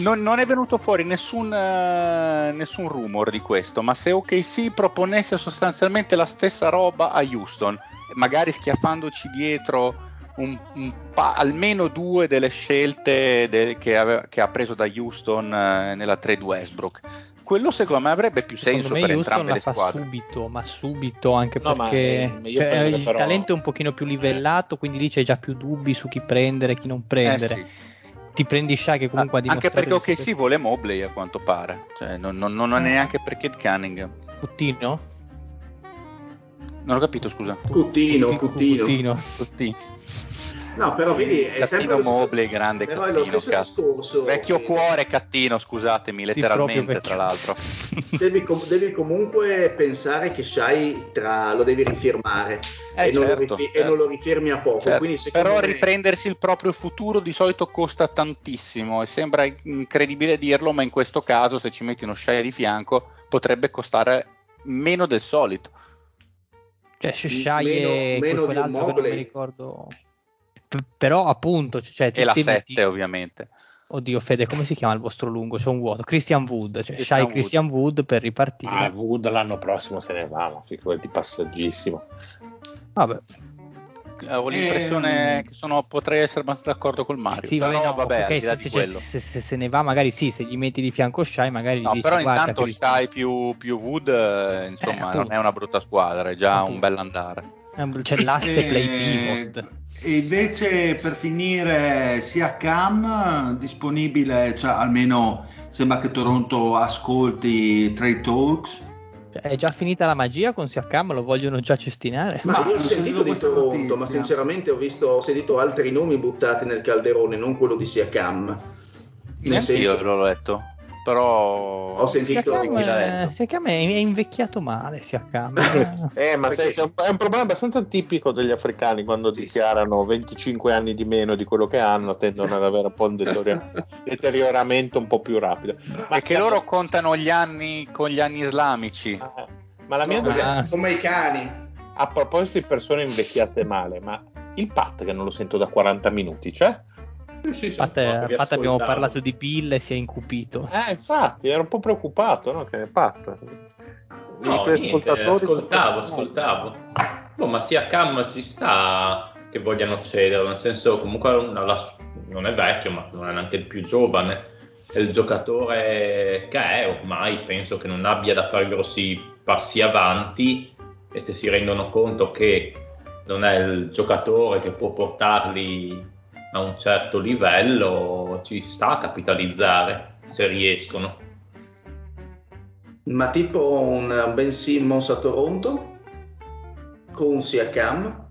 Non, non è venuto fuori nessun, eh, nessun rumor di questo, ma se OKC proponesse sostanzialmente la stessa roba a Houston, magari schiaffandoci dietro un- un pa- almeno due delle scelte de- che, aveva- che ha preso da Houston eh, nella trade Westbrook, quello secondo me avrebbe più Secondo senso me per Houston entrambe la le fa squadre. subito, ma subito anche No, ma, perché eh, io cioè, prendere il però- talento è un pochino più livellato, quindi lì c'è già più dubbi su chi prendere e chi non Eh, prendere. sì. Ti prendi Shai che comunque ha Ah, anche dimostrato perché di OKC essere- vuole Mobley a quanto pare, cioè, non, non- non è Eh. neanche per Kate Cunningham. Puttino? Non ho capito, scusa. Cuttino, Putti- Cuttino. Puttino. No, però vedi, è sempre Cattino lo stesso- Mobley, grande però è lo Cattino, stesso discorso. Vecchio Fede. cuore Cattino, scusatemi, Sì, letteralmente proprio tra l'altro. (laughs) Devi, com- devi comunque pensare che Shai tra- lo devi rifirmare Eh, e, non lo certo, rifi- e certo. non lo rifirmi a poco. Certo, Quindi Però me- riprendersi il proprio futuro di solito costa tantissimo e sembra incredibile dirlo, ma in questo caso se ci metti uno Shai di fianco potrebbe costare meno del solito. Cioè, Shai Meno- e meno di quell'altro che non mi Mobley. ricordo. P- però appunto, cioè, E la ti metti- 7 ovviamente. Oddio, Fede, come si chiama il vostro lungo? C'è un vuoto. Christian Wood, cioè Christian Shai Wood. Christian Wood per ripartire. Ah, Wood l'anno prossimo se ne va, ma figurati passaggissimo. Vabbè, Ho l'impressione Ehm. che sono, potrei essere abbastanza d'accordo col Mario. sì, però, no, vabbè, ok, al di là se, di se- quello. se- se- se ne va, magari sì, se gli metti di fianco Shai, magari gli No, dici, però guarda, intanto Shai più, più Wood, eh, insomma, Eh, non è una brutta squadra, è già Appunto. un bell'andare. c'è l'asse play Eh, pivot. E invece per finire sia Cam disponibile, cioè almeno sembra che Toronto ascolti Trade Talks. Cioè, è già finita la magia con Siakam, lo vogliono già cestinare. Ma, Ma io ho sentito di Toronto, notizia. ma sinceramente ho, visto, ho sentito altri nomi buttati nel calderone, non quello di Siakam. Nel io senso, l'ho letto, però Ho sentito- Siakam? Siakam è è invecchiato male, Siakam. (laughs) Eh, ma Perché- un, è un problema abbastanza tipico degli africani quando Sì, dichiarano 25 anni di meno di quello che hanno, tendono ad avere un po' un (laughs) deteriora- deterioramento un po' più rapido. Ma che loro contano gli anni con gli anni islamici. Ma la mia come, domanda Ah. come i cani. a proposito di persone invecchiate male, ma il Pat che non lo sento da 40 minuti, cioè? Sì, sì, Pat, Pat abbiamo parlato di Bill e si è incupito. Eh, infatti, ero un po' preoccupato, no? Che Pat. No, niente, ascoltavo, ascoltavo. Boh, ma sia Cam ci sta che vogliano cederlo, nel senso comunque una- la- non è vecchio, ma non è neanche il più giovane. È il giocatore che è ormai, penso che non abbia da fare grossi passi avanti e se si rendono conto che non è il giocatore che può portarli a un certo livello, ci sta a capitalizzare se riescono. Ma tipo un Ben Simmons a Toronto? Con Siakam?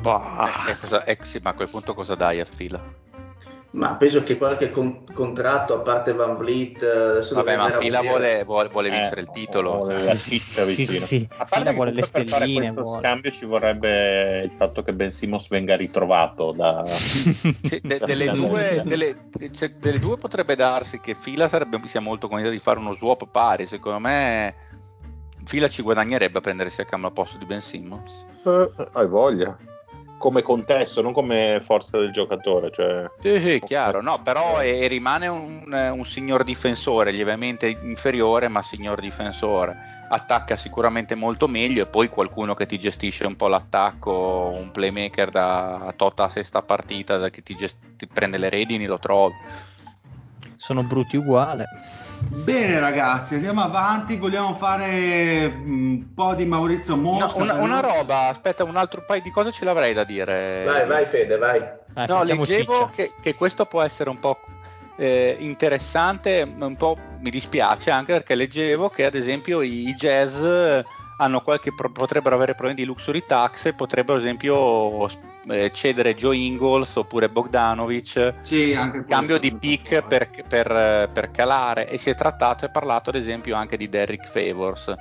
Bah, eh, cosa- eh, sì, ma a quel punto cosa dai a fila? Ma penso che qualche con- contratto, a parte Van Vliet, eh, Vabbè, ma a Fila vuole, vuole- vuole Eh, vincere il titolo. vuole cioè. ciccia vicino. Sì, sì, A parte vuole le comunque per fare stelline, questo vuole. scambio ci vorrebbe il fatto che Ben Simmons venga ritrovato da... Sì, de- delle, due, delle- cioè, delle due potrebbe darsi che Fila sarebbe, sia molto convinta di fare uno swap pari. Secondo me, Fila ci guadagnerebbe a prendere Siakam al posto di Ben Simmons. Eh, hai voglia. Come contesto, non come forza del giocatore. Cioè... Sì, sì, chiaro, no, però e rimane un, un signor difensore, lievemente inferiore, ma signor difensore. Attacca sicuramente molto meglio e poi qualcuno che ti gestisce un po' l'attacco, un playmaker da tota sesta partita da- che ti, gest- ti prende le redini, lo trovi. Sono brutti uguale. Bene ragazzi, andiamo avanti, vogliamo fare mm, un po' di Maurizio No, Mosca. una, per una noi? roba, aspetta, un altro paio di cose ce l'avrei da dire. Vai, vai Fede, vai. Dai, No, leggevo che, che questo può essere un po' eh, interessante, un po' mi dispiace anche perché leggevo che ad esempio i jazz hanno qualche pro- potrebbero avere problemi di luxury tax e potrebbero ad esempio eh, cedere Joe Ingles oppure Bogdanovic. Sì, anche in cambio di pick per, per- per calare. E si è trattato e parlato ad esempio anche di Derrick Favors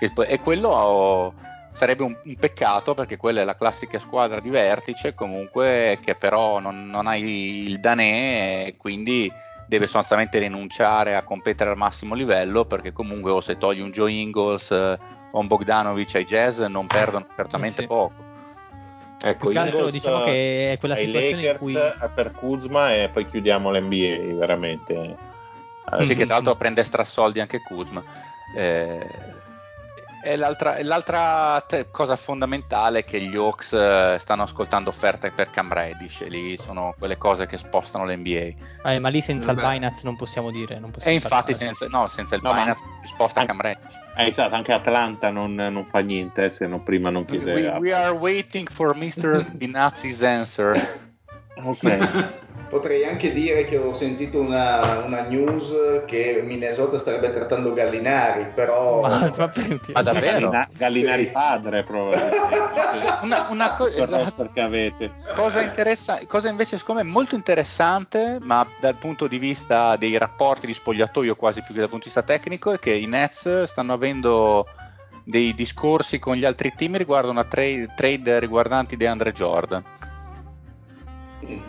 che e quello oh, sarebbe un, un peccato perché quella è la classica squadra di vertice comunque che però non, non ha il danè e quindi deve sostanzialmente rinunciare a competere al massimo livello perché comunque o se togli un Joe Ingles eh, o un Bogdanovic ai jazz non perdono certamente sì. poco Ecco, Più che altro diciamo che è quella situazione in Lakers cui eh, per Kuzma e poi chiudiamo l'NBA veramente. Eh, sì, che tra l'altro prende strasoldi anche Kuzma. Eh, e l'altra, e l'altra te- cosa fondamentale è che gli Hawks eh, stanno ascoltando offerte per Cam Reddish e lì sono quelle cose che spostano l'NBA. Eh, ma lì senza Vabbè. il Binance non possiamo dire. Non E possiamo infatti parlare. senza, no, senza il No, ma- Binance si sposta Cam Reddish. eh, esatto, anche Atlanta non, non fa niente eh, se non, prima non We, chiedeva. we are waiting for Mr. Dinazzi's answer. (laughs) Ok. (laughs) Potrei anche dire che ho sentito una, una news che Minnesota starebbe trattando Gallinari, però... Ma, ma? Ma davvero? Gallina- Gallinari Sì. padre probabilmente. (laughs) Una, una co- esatto. Cosa, interessa- cosa invece secondo me molto interessante, ma dal punto di vista dei rapporti di spogliatoio quasi più che dal punto di vista tecnico, è che i Nets stanno avendo dei discorsi con gli altri team riguardo una trade, trade riguardanti DeAndre Jordan.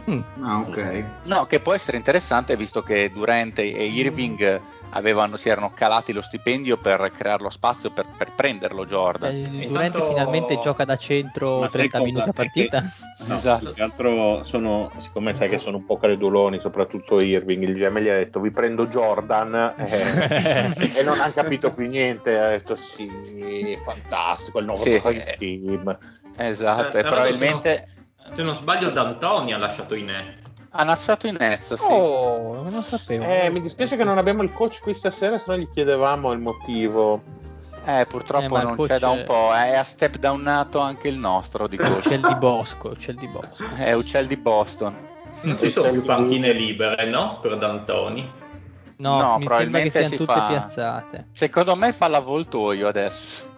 Mm. Ah, ok. No, che può essere interessante visto che Durant e Irving avevano, si erano calati lo stipendio per creare lo spazio per, per prenderlo Jordan. Eh, Intanto- Durant finalmente gioca da centro Ma sai 30 cosa? minuti a È partita. No, (laughs) Esatto. più che altro sono, siccome sai che sono un po' creduloni, soprattutto Irving, il GM gli ha detto vi prendo Jordan (laughs) eh, (laughs) e non hanno capito più niente, ha detto sì, fantastico, il nuovo Sì, eh, team. Esatto, Eh, e probabilmente Se non sbaglio, D'Antoni ha lasciato i Nets. ha nasciato in Nets, sì. Oh, non sapevo. Eh, mi dispiace che non abbiamo il coach qui stasera, se no gli chiedevamo il motivo. Eh, purtroppo Eh, non c'è da un po', eh, è a step downato anche il nostro di coach. C'è il di Bosco, c'è il di Bosco. È (laughs) Uccel di Boston. Non ci sono più panchine libere, no? Per D'Antoni. No, No, mi sembra che probabilmente siano si tutte fa- piazzate. Secondo me fa l'avvoltoio adesso.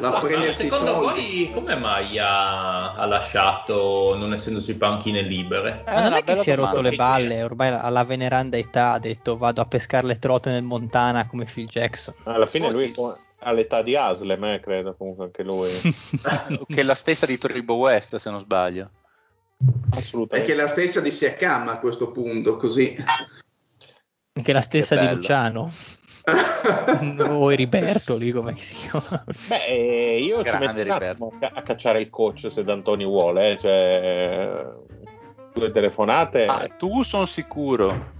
Va a prendersi i secondo soldi. voi come mai ha, ha lasciato non essendoci panchine libere? Eh, Ma non è che si è rotto le balle, ormai alla veneranda età ha detto vado a pescare le trote nel Montana come Phil Jackson. Alla fine lui ha l'età di Aslem, eh, credo comunque anche lui. (laughs) che è la stessa di Turbo West, se non sbaglio. Assolutamente. Perché è la stessa di Siakam a questo punto, così. Anche la stessa Che di. Luciano. (laughs) o Heriberto lì come si chiama. Beh, eh, io ci Grande metto a ca- a cacciare il coach se D'Antoni vuole, eh, cioè due telefonate. Ah, tu sono sicuro.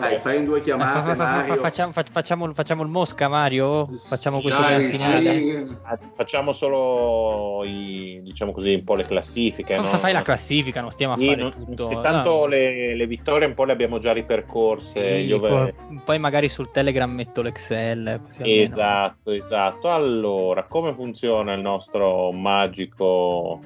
Dai, fai in due chiamate, (laughs) fa- fa- fa- Mario. facciamo, fa- facciamo- facciamo il Mosca Mario? Facciamo questo Dai, finale? sì. Ah, Facciamo solo i, diciamo così, un po' le classifiche. No? fa- Fai la classifica, non stiamo a Sì, fare non- tutto. se tanto no. le, le vittorie un po' le abbiamo già ripercorse. Sì, poi, poi magari sul Telegram metto l'Excel. Esatto, esatto. Allora, come funziona il nostro magico,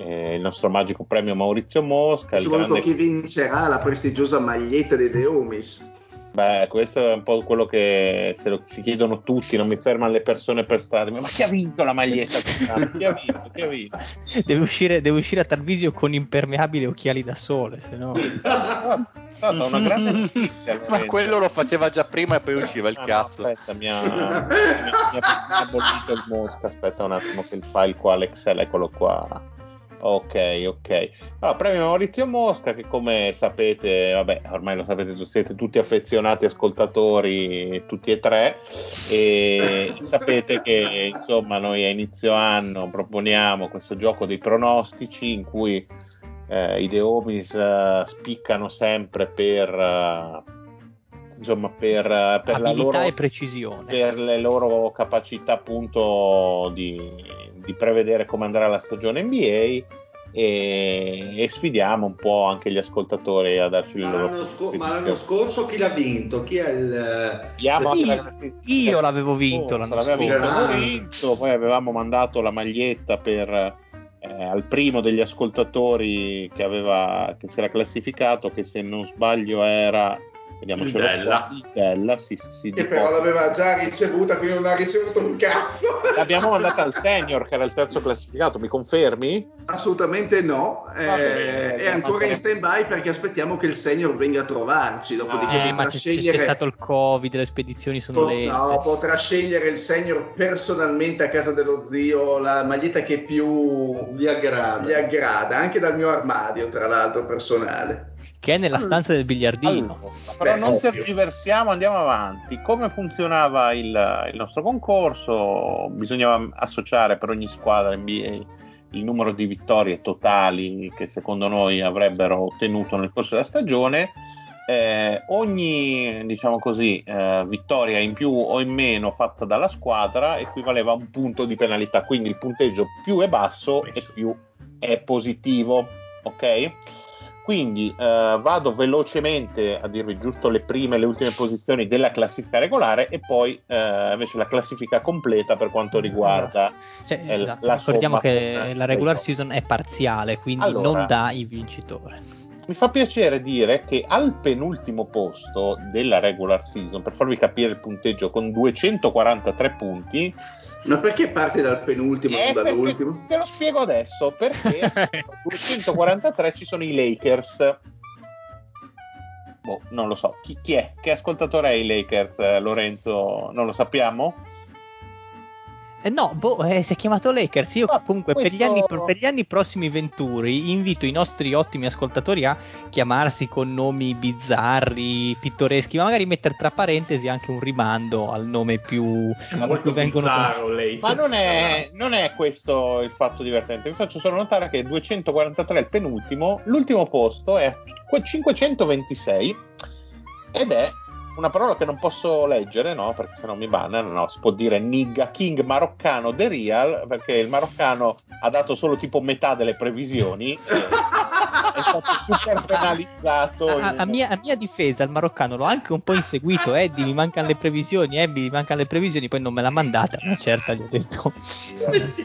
eh, il nostro magico premio Maurizio Mosca? Il Soprattutto grande- chi vincerà la prestigiosa maglietta dei The Homies. Beh, questo è un po' quello che se lo, si chiedono tutti, non mi fermano le persone per strada. Ma chi ha vinto la maglietta? chi ha vinto? Chi ha vinto? (laughs) Deve uscire, deve uscire a Tarvisio con impermeabili e occhiali da sole, se no... (laughs) È stata una grande notizia. Ma quello lo faceva già prima e poi usciva il Ah, no, cazzo. aspetta, mi ha, mi ha- mi ha- mi ha bollito il Mosca. Aspetta un attimo, che il file qua, l'Excel, eccolo qua. Ok, ok. Allora, premio Maurizio Mosca, che come sapete, vabbè, ormai lo sapete, siete tutti affezionati ascoltatori, tutti e tre, e (laughs) sapete che insomma noi a inizio anno proponiamo questo gioco dei pronostici in cui eh, i The Homies eh, spiccano sempre per, eh, insomma, per, per la Abilità loro e precisione. per le loro capacità appunto di, di prevedere come andrà la stagione NBA e, e sfidiamo un po' anche gli ascoltatori a darci Ma loro l'anno, sco- ma l'anno scorso chi l'ha vinto? Chi è il... Io- anche- io l'avevo vinto Oh, l'anno l'aveva vinto scorso. Lorenzo, poi avevamo mandato la maglietta per eh, al primo degli ascoltatori che, aveva, che si era classificato che se non sbaglio era il Della, sì, sì, sì, Che però l'aveva già ricevuta, quindi non ha ricevuto un cazzo. (laughs) L'abbiamo mandata al senior che era il terzo classificato, mi confermi? Assolutamente no, eh, bene, è ancora in stand by perché aspettiamo che il senior venga a trovarci, dopodiché Eh, potrà ma c'è, c'è scegliere... stato il covid, le spedizioni sono lente. no, potrà scegliere il senior personalmente a casa dello zio la maglietta che più Gli aggrada. gli aggrada, anche dal mio armadio, tra l'altro personale. Che è nella stanza del biliardino. Allora, però Beh, non ovvio. tergiversiamo, andiamo avanti. Come funzionava il, il nostro concorso? Bisognava associare per ogni squadra NBA il numero di vittorie totali che secondo noi avrebbero ottenuto nel corso della stagione. Eh, ogni diciamo così, eh, vittoria in più o in meno fatta dalla squadra equivaleva a un punto di penalità, quindi il punteggio più è basso e più è positivo. Ok? Quindi eh, vado velocemente a dirvi giusto le prime e le ultime posizioni della classifica regolare e poi eh, invece la classifica completa per quanto riguarda Cioè, eh, esatto, la ricordiamo che eh, la regular season è parziale, quindi Allora. non dà il vincitore. Mi fa piacere dire che al penultimo posto della regular season, per farvi capire il punteggio, con 243 punti, Ma perché parti dal penultimo e eh, non dall'ultimo? te lo spiego adesso, perché (laughs) a 243 ci sono i Lakers. Boh, non lo so. Chi, chi è? Che ascoltatore è i Lakers, eh, Lorenzo? Non lo sappiamo? Eh no, boh, eh, si è chiamato Lakers. Io comunque per, gli questo- anni, per gli anni prossimi venturi invito i nostri ottimi ascoltatori a chiamarsi con nomi bizzarri, pittoreschi, ma magari mettere tra parentesi anche un rimando al nome più... Molto vengono bizzarro lei. Ma non è, non è questo il fatto divertente. Vi faccio solo notare che 243 è il penultimo, l'ultimo posto è que- 526 ed è una parola che non posso leggere, no? Perché sennò mi bannano. No, si può dire nigga king maroccano the real, perché il maroccano ha dato solo tipo metà delle previsioni. (laughs) e è stato super penalizzato. A, a mia, a mia difesa, il maroccano l'ho anche un po' inseguito. Eddie, mi mancano le previsioni. Eddie, mi mancano le previsioni. Poi non me l'ha mandata. Una certa, gli ho detto.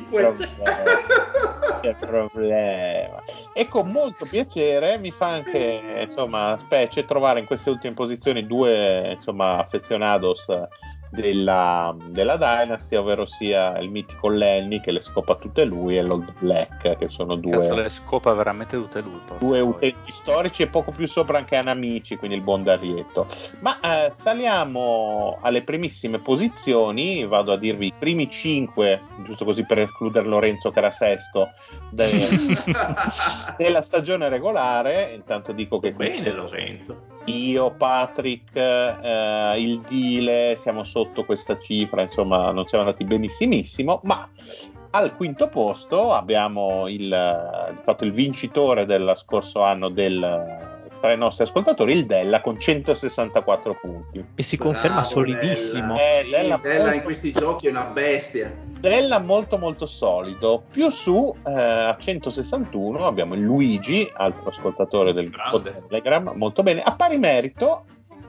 Problema. (laughs) Che problema. E con molto piacere mi fa anche, insomma, specie trovare in queste ultime posizioni due, insomma, affezionados della, della Dynasty, ovvero sia il mitico Lenny che le scopa tutte lui e l'Old Black, che sono Cazzo, due, le scopa veramente tutte lui. due utenti storici e poco più sopra anche Anamici, quindi il buon Darietto. Ma eh, saliamo alle primissime posizioni, vado a dirvi i primi cinque, giusto così per escludere Lorenzo che era sesto, de- (laughs) della stagione regolare. Intanto dico che Bene, Lorenzo. Io, Patrick, eh, il Dile, siamo sotto questa cifra, insomma non siamo andati benissimissimo, ma al quinto posto abbiamo il, eh, fatto il vincitore dello scorso anno del, tra i nostri ascoltatori, il Della con 164 punti. E si conferma Bravo, solidissimo. Della. Eh, Sì, Della Della molto- in questi giochi è una bestia. Della molto molto solido, più su eh, a 161 abbiamo il Luigi, altro ascoltatore del gruppo Grande. Telegram, molto bene, a pari merito,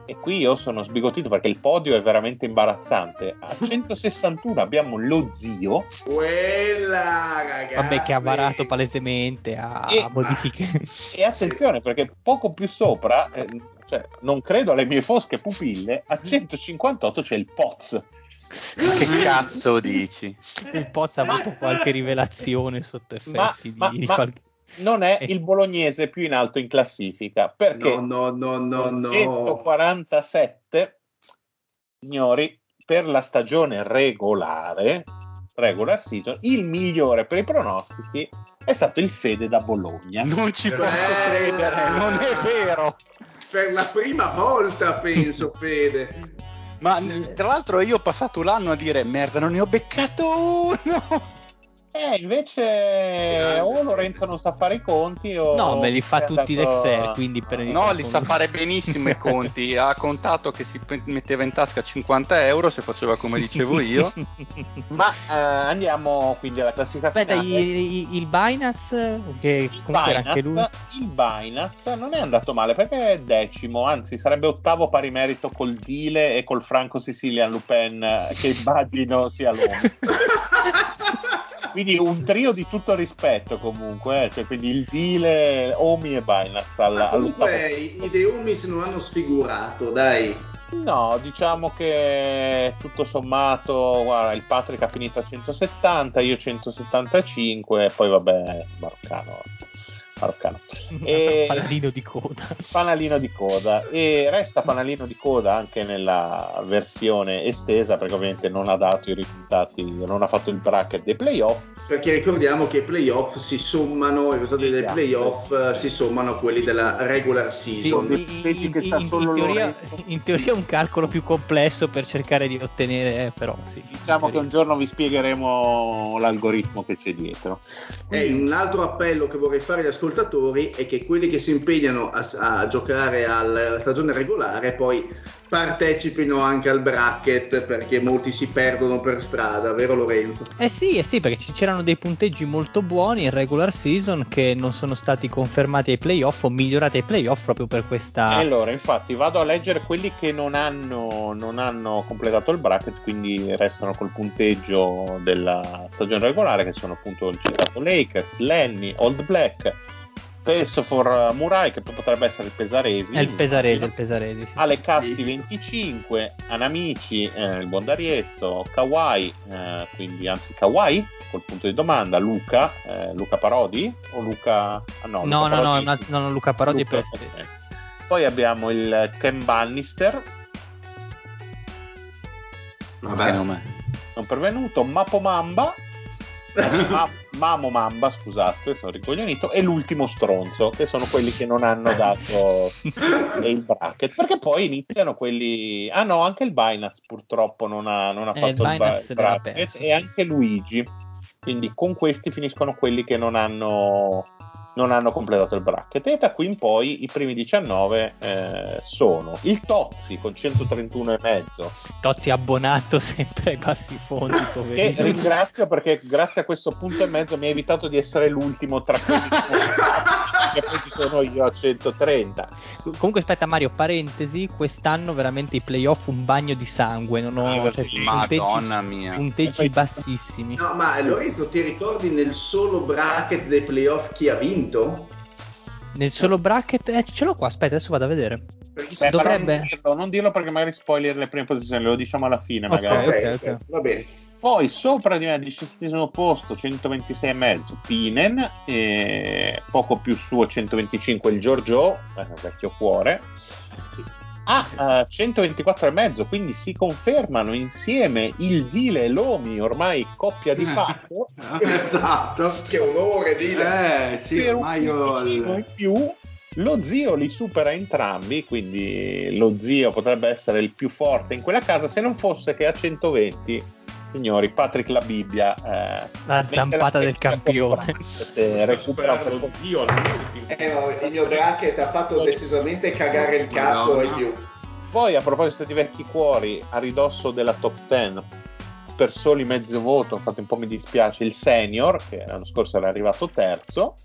e qui io sono sbigottito perché il podio è veramente imbarazzante, a (laughs) 161 abbiamo lo zio, Quella, ragazzi. Vabbè, che ha varato palesemente a, E- a modifiche. (laughs) e attenzione perché poco più sopra, eh, cioè, non credo alle mie fosche pupille, a 158 c'è il Poz. Che cazzo dici? Il Poz ha avuto qualche rivelazione sotto effetti ma- di, di ma- qualche- Non è Eh. il bolognese più in alto in classifica perché No, no, no, no, no. 147 signori per la stagione regolare regular season il migliore per i pronostici è stato il Fede da Bologna Non ci Bella. posso credere, non è vero. Per la prima volta, penso, Fede. Ma tra l'altro io ho passato l'anno a dire merda, non ne ho beccato uno. Eh, invece o Lorenzo non sa fare i conti o No, me li fa tutti andato- d'Excel, quindi per No, li sa fare benissimo i (laughs) conti. Ha contato che si metteva in tasca 50 euro se faceva come dicevo io. (laughs) ma eh, andiamo quindi alla classifica Aspetta, finale. i- i- il Binance, che Il comunque era anche lui. Binance, il Binance non è andato male perché è decimo, anzi sarebbe ottavo pari merito col Dile e col Franco Sicilian Lupin eh, che immagino sia l'uomo. (laughs) Quindi un trio di tutto rispetto comunque, eh, cioè, quindi il Dile, Omi e Binance al, Ma all'ottavo comunque i, i Deumis non hanno sfigurato, dai. No, diciamo che tutto sommato, guarda, il Patrick ha finito a 170, io 175, poi vabbè, maroccano. Maroccano. (laughs) E- Fanalino di coda. Fanalino di coda e resta fanalino di coda anche nella versione estesa perché ovviamente non ha dato i risultati, non ha fatto il bracket dei playoff. Perché ricordiamo che i playoff si sommano, i risultati dei Esatto. playoff eh, si sommano a quelli della regular Sì, season. Sono in, in- solo in teoria, in teoria è un calcolo più complesso per cercare di ottenere, eh, però sì. Diciamo che un giorno vi spiegheremo l'algoritmo che c'è dietro. E un altro appello che vorrei fare agli ascoltatori è che quelli che si impegnano a, a giocare alla stagione regolare poi partecipino anche al bracket perché molti si perdono per strada, vero Lorenzo? Eh sì, eh sì, perché ci- c'erano dei punteggi molto buoni in regular season che non sono stati confermati ai playoff o migliorati ai playoff proprio per E questa... allora, infatti, vado a leggere quelli che non hanno, non hanno completato il bracket, quindi restano col punteggio della stagione regolare, che sono appunto il citato Lakers, Lenny, Old Black, Peso for Murai, che potrebbe essere il Pesaresi. È il pesarese, il pesarese, sì. Ale Casti 25, Anamici, eh, il Bondarietto, Kawai, eh, quindi anzi Kawai, col punto di domanda, Luca, eh, Luca Parodi o Luca... Ah, no, No, Luca no, no, Parodi- è una- no, no, Luca Parodi è Luca, per ok. Poi abbiamo il Ken Bannister, Che nome? non pervenuto, Mapo Mamba, (laughs) Ma- Mamo Mamba, scusate, sono ricoglionito, e l'ultimo stronzo, che sono quelli che non hanno dato (laughs) il bracket, perché poi iniziano quelli... Ah no, anche il Binance purtroppo non ha, non ha Eh, fatto il il, bracket, perso, e sì, anche Luigi. Quindi con questi finiscono quelli che non hanno, non hanno completato il bracket. E da qui in poi i primi 19 eh, sono il Tozzi con 131,5 Tozzi abbonato (laughs) sempre ai bassi fondi, (laughs) che ringrazio perché grazie a questo punto e mezzo mi ha evitato di essere l'ultimo tra quelli (laughs) che poi ci sono io a 130 Comunque aspetta Mario, parentesi, quest'anno veramente i playoff un bagno di sangue, non ho cioè, Madonna mia. punteggi bassissimi. No, ma Lorenzo, ti ricordi nel solo bracket dei playoff chi ha vinto? Nel solo bracket, eh, ce l'ho qua, aspetta, adesso vado a vedere. Beh, Dovrebbe- non dirlo, non dirlo perché magari spoiler le prime posizioni lo diciamo alla fine Ok. magari Ok, ok. va bene. poi sopra di me al diciassettesimo posto 126,5 Pinen e poco più su a 125 il Giorgio eh, vecchio cuore Sì. A eh, 124,5 quindi si confermano insieme il Vile e l'Omi ormai coppia di fatto (laughs) esatto. Che onore, dile. Eh sì, per un ormai io in più lo zio li supera entrambi quindi lo zio potrebbe essere il più forte in quella casa se non fosse che a 120 signori Patrick la Bibbia eh, La zampata del campione. recupera un po' lo zio all'ultimo. Eh, no, il mio bracket ha fatto decisamente cagare il cazzo Madonna. ai più. Poi, a proposito di vecchi cuori, a ridosso della top 10, per soli mezzo voto, infatti un po' mi dispiace, il senior, che l'anno scorso era arrivato terzo,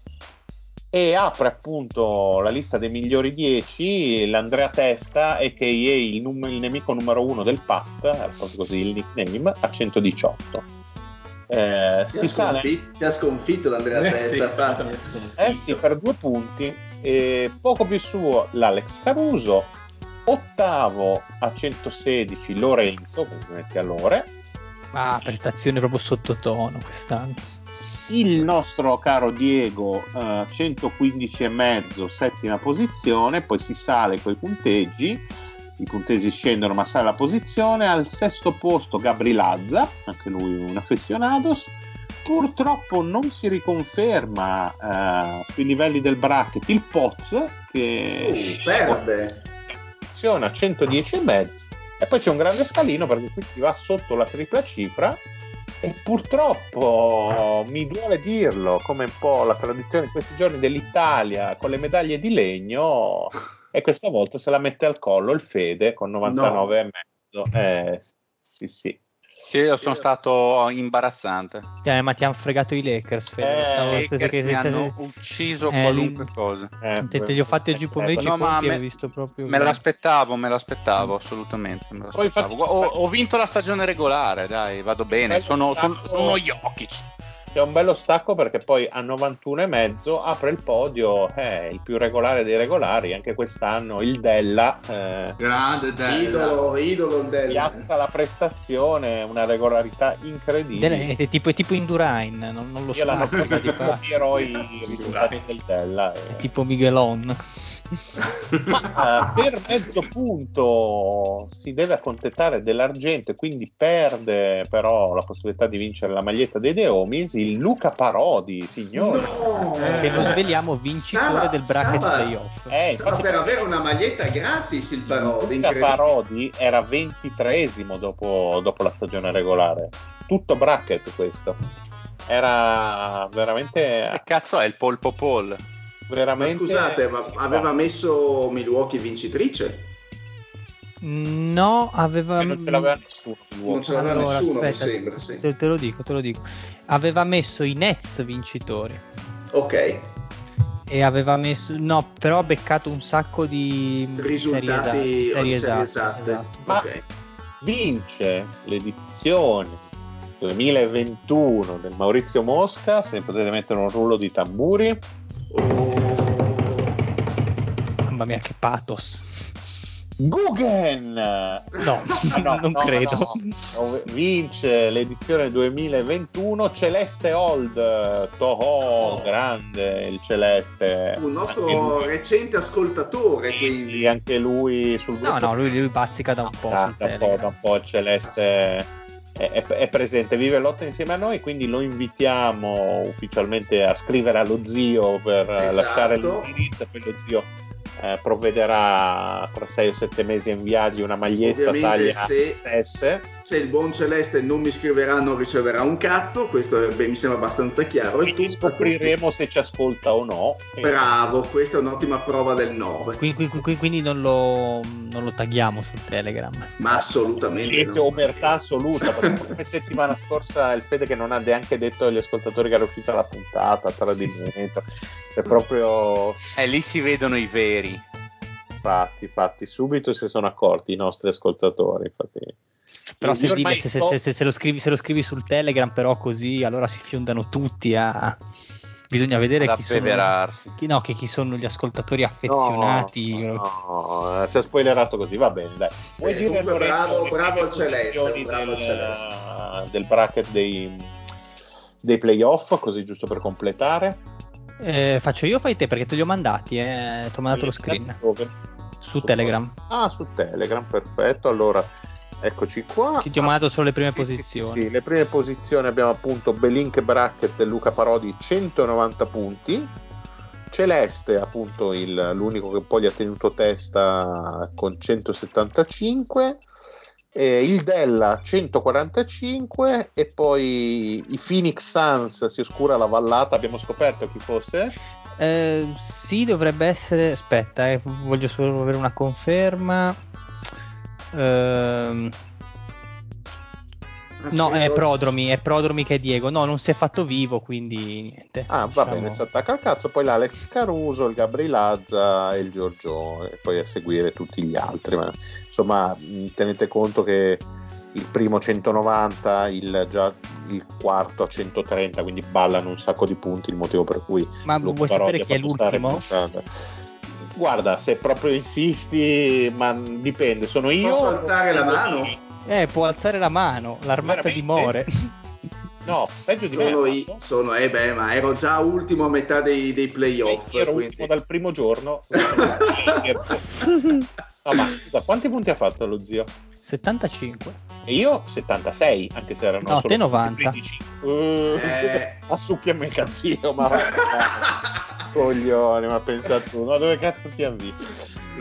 e apre appunto la lista dei migliori 10 l'Andrea Testa, a.k.a. il, num- il nemico numero uno del PAT, è proprio così il nickname, a 118. Eh, Ti si ha, ti ha sconfitto l'Andrea Eh, sì, Testa. è stato. Eh sì, per due punti. E poco più su l'Alex Caruso. Ottavo a 116 Lorenzo, complimenti a Lore. Ah, prestazione proprio sottotono quest'anno. Il nostro caro Diego, eh, 115,5, settima posizione. Poi si sale coi punteggi. I punteggi scendono, ma sale la posizione. Al sesto posto Gabri Lazza, anche lui un affezionados. Purtroppo non si riconferma eh, sui livelli del bracket il Poz che Uh, perde. a 110 e mezzo e poi c'è un grande scalino perché qui si va sotto la tripla cifra e purtroppo mi duole dirlo come un po' la tradizione di questi giorni dell'Italia con le medaglie di legno e questa volta se la mette al collo il Fede con 99 e mezzo. Eh, sì sì Sì, io sono stato imbarazzante. Eh, ma ti hanno fregato i Lakers, Fede. Eh, Lakers che- mi hanno ucciso Eh, qualunque lì- cosa. Eh, te, te li ho fatti oggi pomeriggio no, ma e me- visto proprio... Me l'aspettavo, me l'aspettavo assolutamente. me Poi l'aspettavo. infatti- ho, ho vinto la stagione regolare, dai, vado bene. Sono, sono, sono Jokic. C'è un bello stacco perché poi a 91 e mezzo apre il podio eh, il più regolare dei regolari anche quest'anno il Della eh, Grande Della. Idolo, idolo del... piazza la prestazione una regolarità incredibile È, è tipo, è tipo Indurain, non, non lo io so. prima (laughs) di prossimo fa. copierò i risultati del Della È e- tipo Miguelon. Ma eh, per mezzo punto si deve accontentare dell'argento e quindi perde però la possibilità di vincere la maglietta dei Deomis il Luca Parodi, signore. No! che lo sveliamo vincitore Stava- del bracket stava- playoff. Eh, Stava infatti per avere una maglietta gratis il Parodi, Luca. Parodi era 23esimo dopo, dopo la stagione regolare. Tutto bracket questo. Era veramente... Che cazzo è il polpo Paul? Ma veramente scusate, ma aveva messo Milwaukee vincitrice? No, aveva... Che non ce l'aveva nessuno. Non ce l'aveva Allora, nessuno, aspetta, mi sembra. Sì. Te, te lo dico, te lo dico. Aveva messo i Nets vincitori. Ok, E aveva messo. No, però ha beccato un sacco di risultati serie esatte. serie esatte. Ma- Ok. vince l'edizione 2021 del Maurizio Mosca. Se potete mettere un rullo di tamburi. Oh, Mamma mia, che pathos. Guggen! No, (laughs) Ah, no, non no, credo. no. Vince l'edizione 2021 Celeste Old Toho, Oh. grande il Celeste. un nostro recente ascoltatore, sì, quindi. sì, anche lui sul No, gruppo no, lui, lui bazzica da un po' Ah, sul da un po', da un po' il Celeste è, è presente, vive lotta insieme a noi, quindi lo invitiamo ufficialmente a scrivere allo zio per Esatto. lasciare l'indirizzo, poi lo zio eh, provvederà tra 6 o 7 mesi a inviargli una maglietta Ovviamente taglia se- SS. Se il buon Celeste non mi scriverà non riceverà un cazzo, questo è- beh, mi sembra abbastanza chiaro. E Quindi tu- scopriremo se ci ascolta o no. Bravo, questa è un'ottima prova del 9. Qui- qui- qui- quindi non lo, non lo tagghiamo sul Telegram. Ma assolutamente Silenzio no. omertà assoluta, perché (laughs) come settimana scorsa il Fede che non ha neanche detto agli ascoltatori che era uscita la puntata, tradimento, è proprio E lì si vedono i veri. fatti, fatti, subito si sono accorti i nostri ascoltatori, infatti. Però se, ormai se- se- so- se- se- se lo scrivi, se lo scrivi sul Telegram, però così allora si fiondano tutti a. Bisogna vedere chi sono, chi, no, che chi sono gli ascoltatori affezionati. No, no, ci ha spoilerato così, va bene, dai. Vuoi Eh, dire comunque bravo- bravo Celeste, bravo del, Celeste. del bracket dei, dei playoff, così giusto per completare? Eh, faccio io fai te perché te li ho mandati, eh, ti ho mandato lo screen Dove? su Telegram. Ah, su Telegram, perfetto. Allora, eccoci qua. Ti, ho mandato solo le prime Sì, sì, posizioni. Sì, le prime posizioni abbiamo appunto Belink Bracket e Luca Parodi 190 punti. Celeste, appunto, il- l'unico che poi gli ha tenuto testa con 175. eh, il Della 145 e poi i Phoenix Suns si oscura la vallata abbiamo scoperto chi fosse Eh, sì, dovrebbe essere. Aspetta, eh, voglio solo avere una conferma. Ehm, no, è Prodromi, è Prodromi che è Diego. No, non si è fatto vivo, quindi niente. Ah, va Diciamo- bene, si attacca al cazzo. Poi l'Alex Caruso, il Gabrielazza e il Giorgio, e poi a seguire tutti gli altri. Ma, insomma, tenete conto che il primo 190, il, già il quarto a 130, quindi ballano un sacco di punti. Il motivo per cui Ma vuoi sapere chi è l'ultimo? Guarda, se proprio insisti, ma dipende, sono io. Posso alzare la mano? io? Eh, può alzare la mano, l'armata Veramente? dimore. (laughs) No, peggio di me. Sono, ha i- sono- eh beh, ma ero già ultimo a metà dei, dei playoff. io ero quindi- ultimo dal primo giorno. (laughs) no, ma scusa, quanti punti ha fatto lo zio? 75. E io 76, anche se erano No, solo te 90. 15. Uh, Eh. (laughs) Ma succhiami il cazzino, ma (laughs) va, coglione, ma pensa tu, ma dove cazzo ti avvii?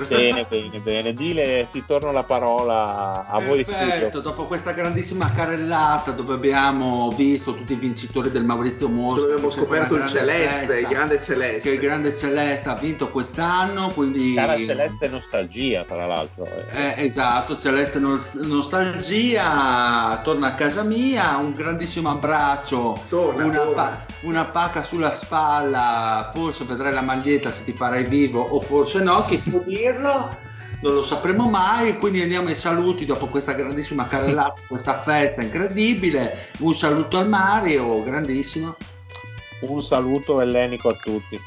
Bene, bene, bene, Dile, ti torno la parola a voi Perfetto, dopo questa grandissima carrellata dove abbiamo visto tutti i vincitori del Maurizio Mosca, Dove abbiamo che scoperto il Celeste, festa, il grande che Celeste. il grande Celeste ha vinto quest'anno, quindi Cara Celeste nostalgia, tra l'altro. Eh, esatto, Celeste Nos- Nostalgia torna a casa mia, un grandissimo abbraccio, Torna, una, torna. pa- una pacca sulla spalla, forse vedrai la maglietta se ti farai vivo o forse no, chi può dirlo? Non lo sapremo mai, quindi andiamo ai saluti dopo questa grandissima carrellata, questa festa incredibile. Un saluto al Mario, grandissimo. Un saluto ellenico a tutti.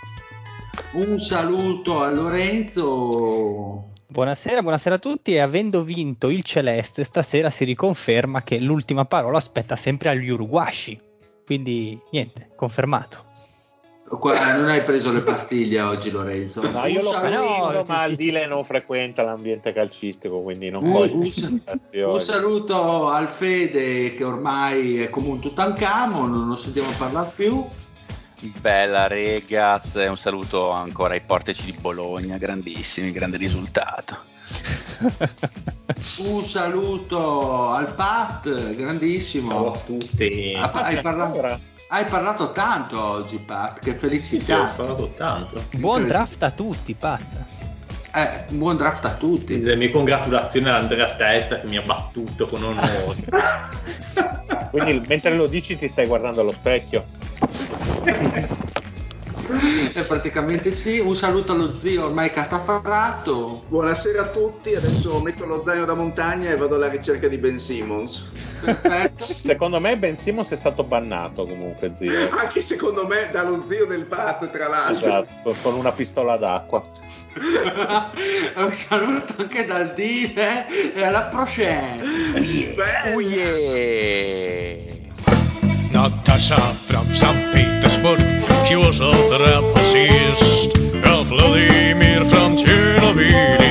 Un saluto a Lorenzo. Buonasera, buonasera a tutti e avendo vinto il Celeste stasera si riconferma che l'ultima parola aspetta sempre agli uruguasci. Quindi niente, confermato. Qua- non hai preso le pastiglie oggi Lorenzo? No, io Un lo prendo, ma il Dile non frequenta l'ambiente calcistico, quindi non Un, coglie un- un saluto al Fede che ormai è come un Tutankhamon, non lo sentiamo parlare più. Bella Regaz, un saluto ancora ai portici di Bologna, grandissimi, grande risultato. Un saluto al Pat, Ciao a grandissimo. tutti. Ah, hai, parla- Ancora? Hai parlato tanto oggi, Pat, che Sì, sì, ho felicità. parlato tanto. Buon draft a tutti, Pat. Eh, buon draft a tutti. Le mie congratulazioni all'Andrea Testa che mi ha battuto con onore. (laughs) Quindi mentre lo dici ti stai guardando allo specchio. (laughs) Eh, praticamente sì. Un saluto allo zio ormai catafarato. Buonasera a tutti, adesso metto lo zaino da montagna e vado alla ricerca di Ben Simmons. Perfetto. (laughs) Secondo me Ben Simmons è stato bannato comunque, zio. Anche secondo me dallo zio del Pat, tra l'altro. Esatto, con una pistola d'acqua. (laughs) un saluto anche dal Dile e alla prossima. Bella. Oh yeah! Natasha from St. Petersburg, she was a trapezist. Ralph Vladimir from Chernobyl,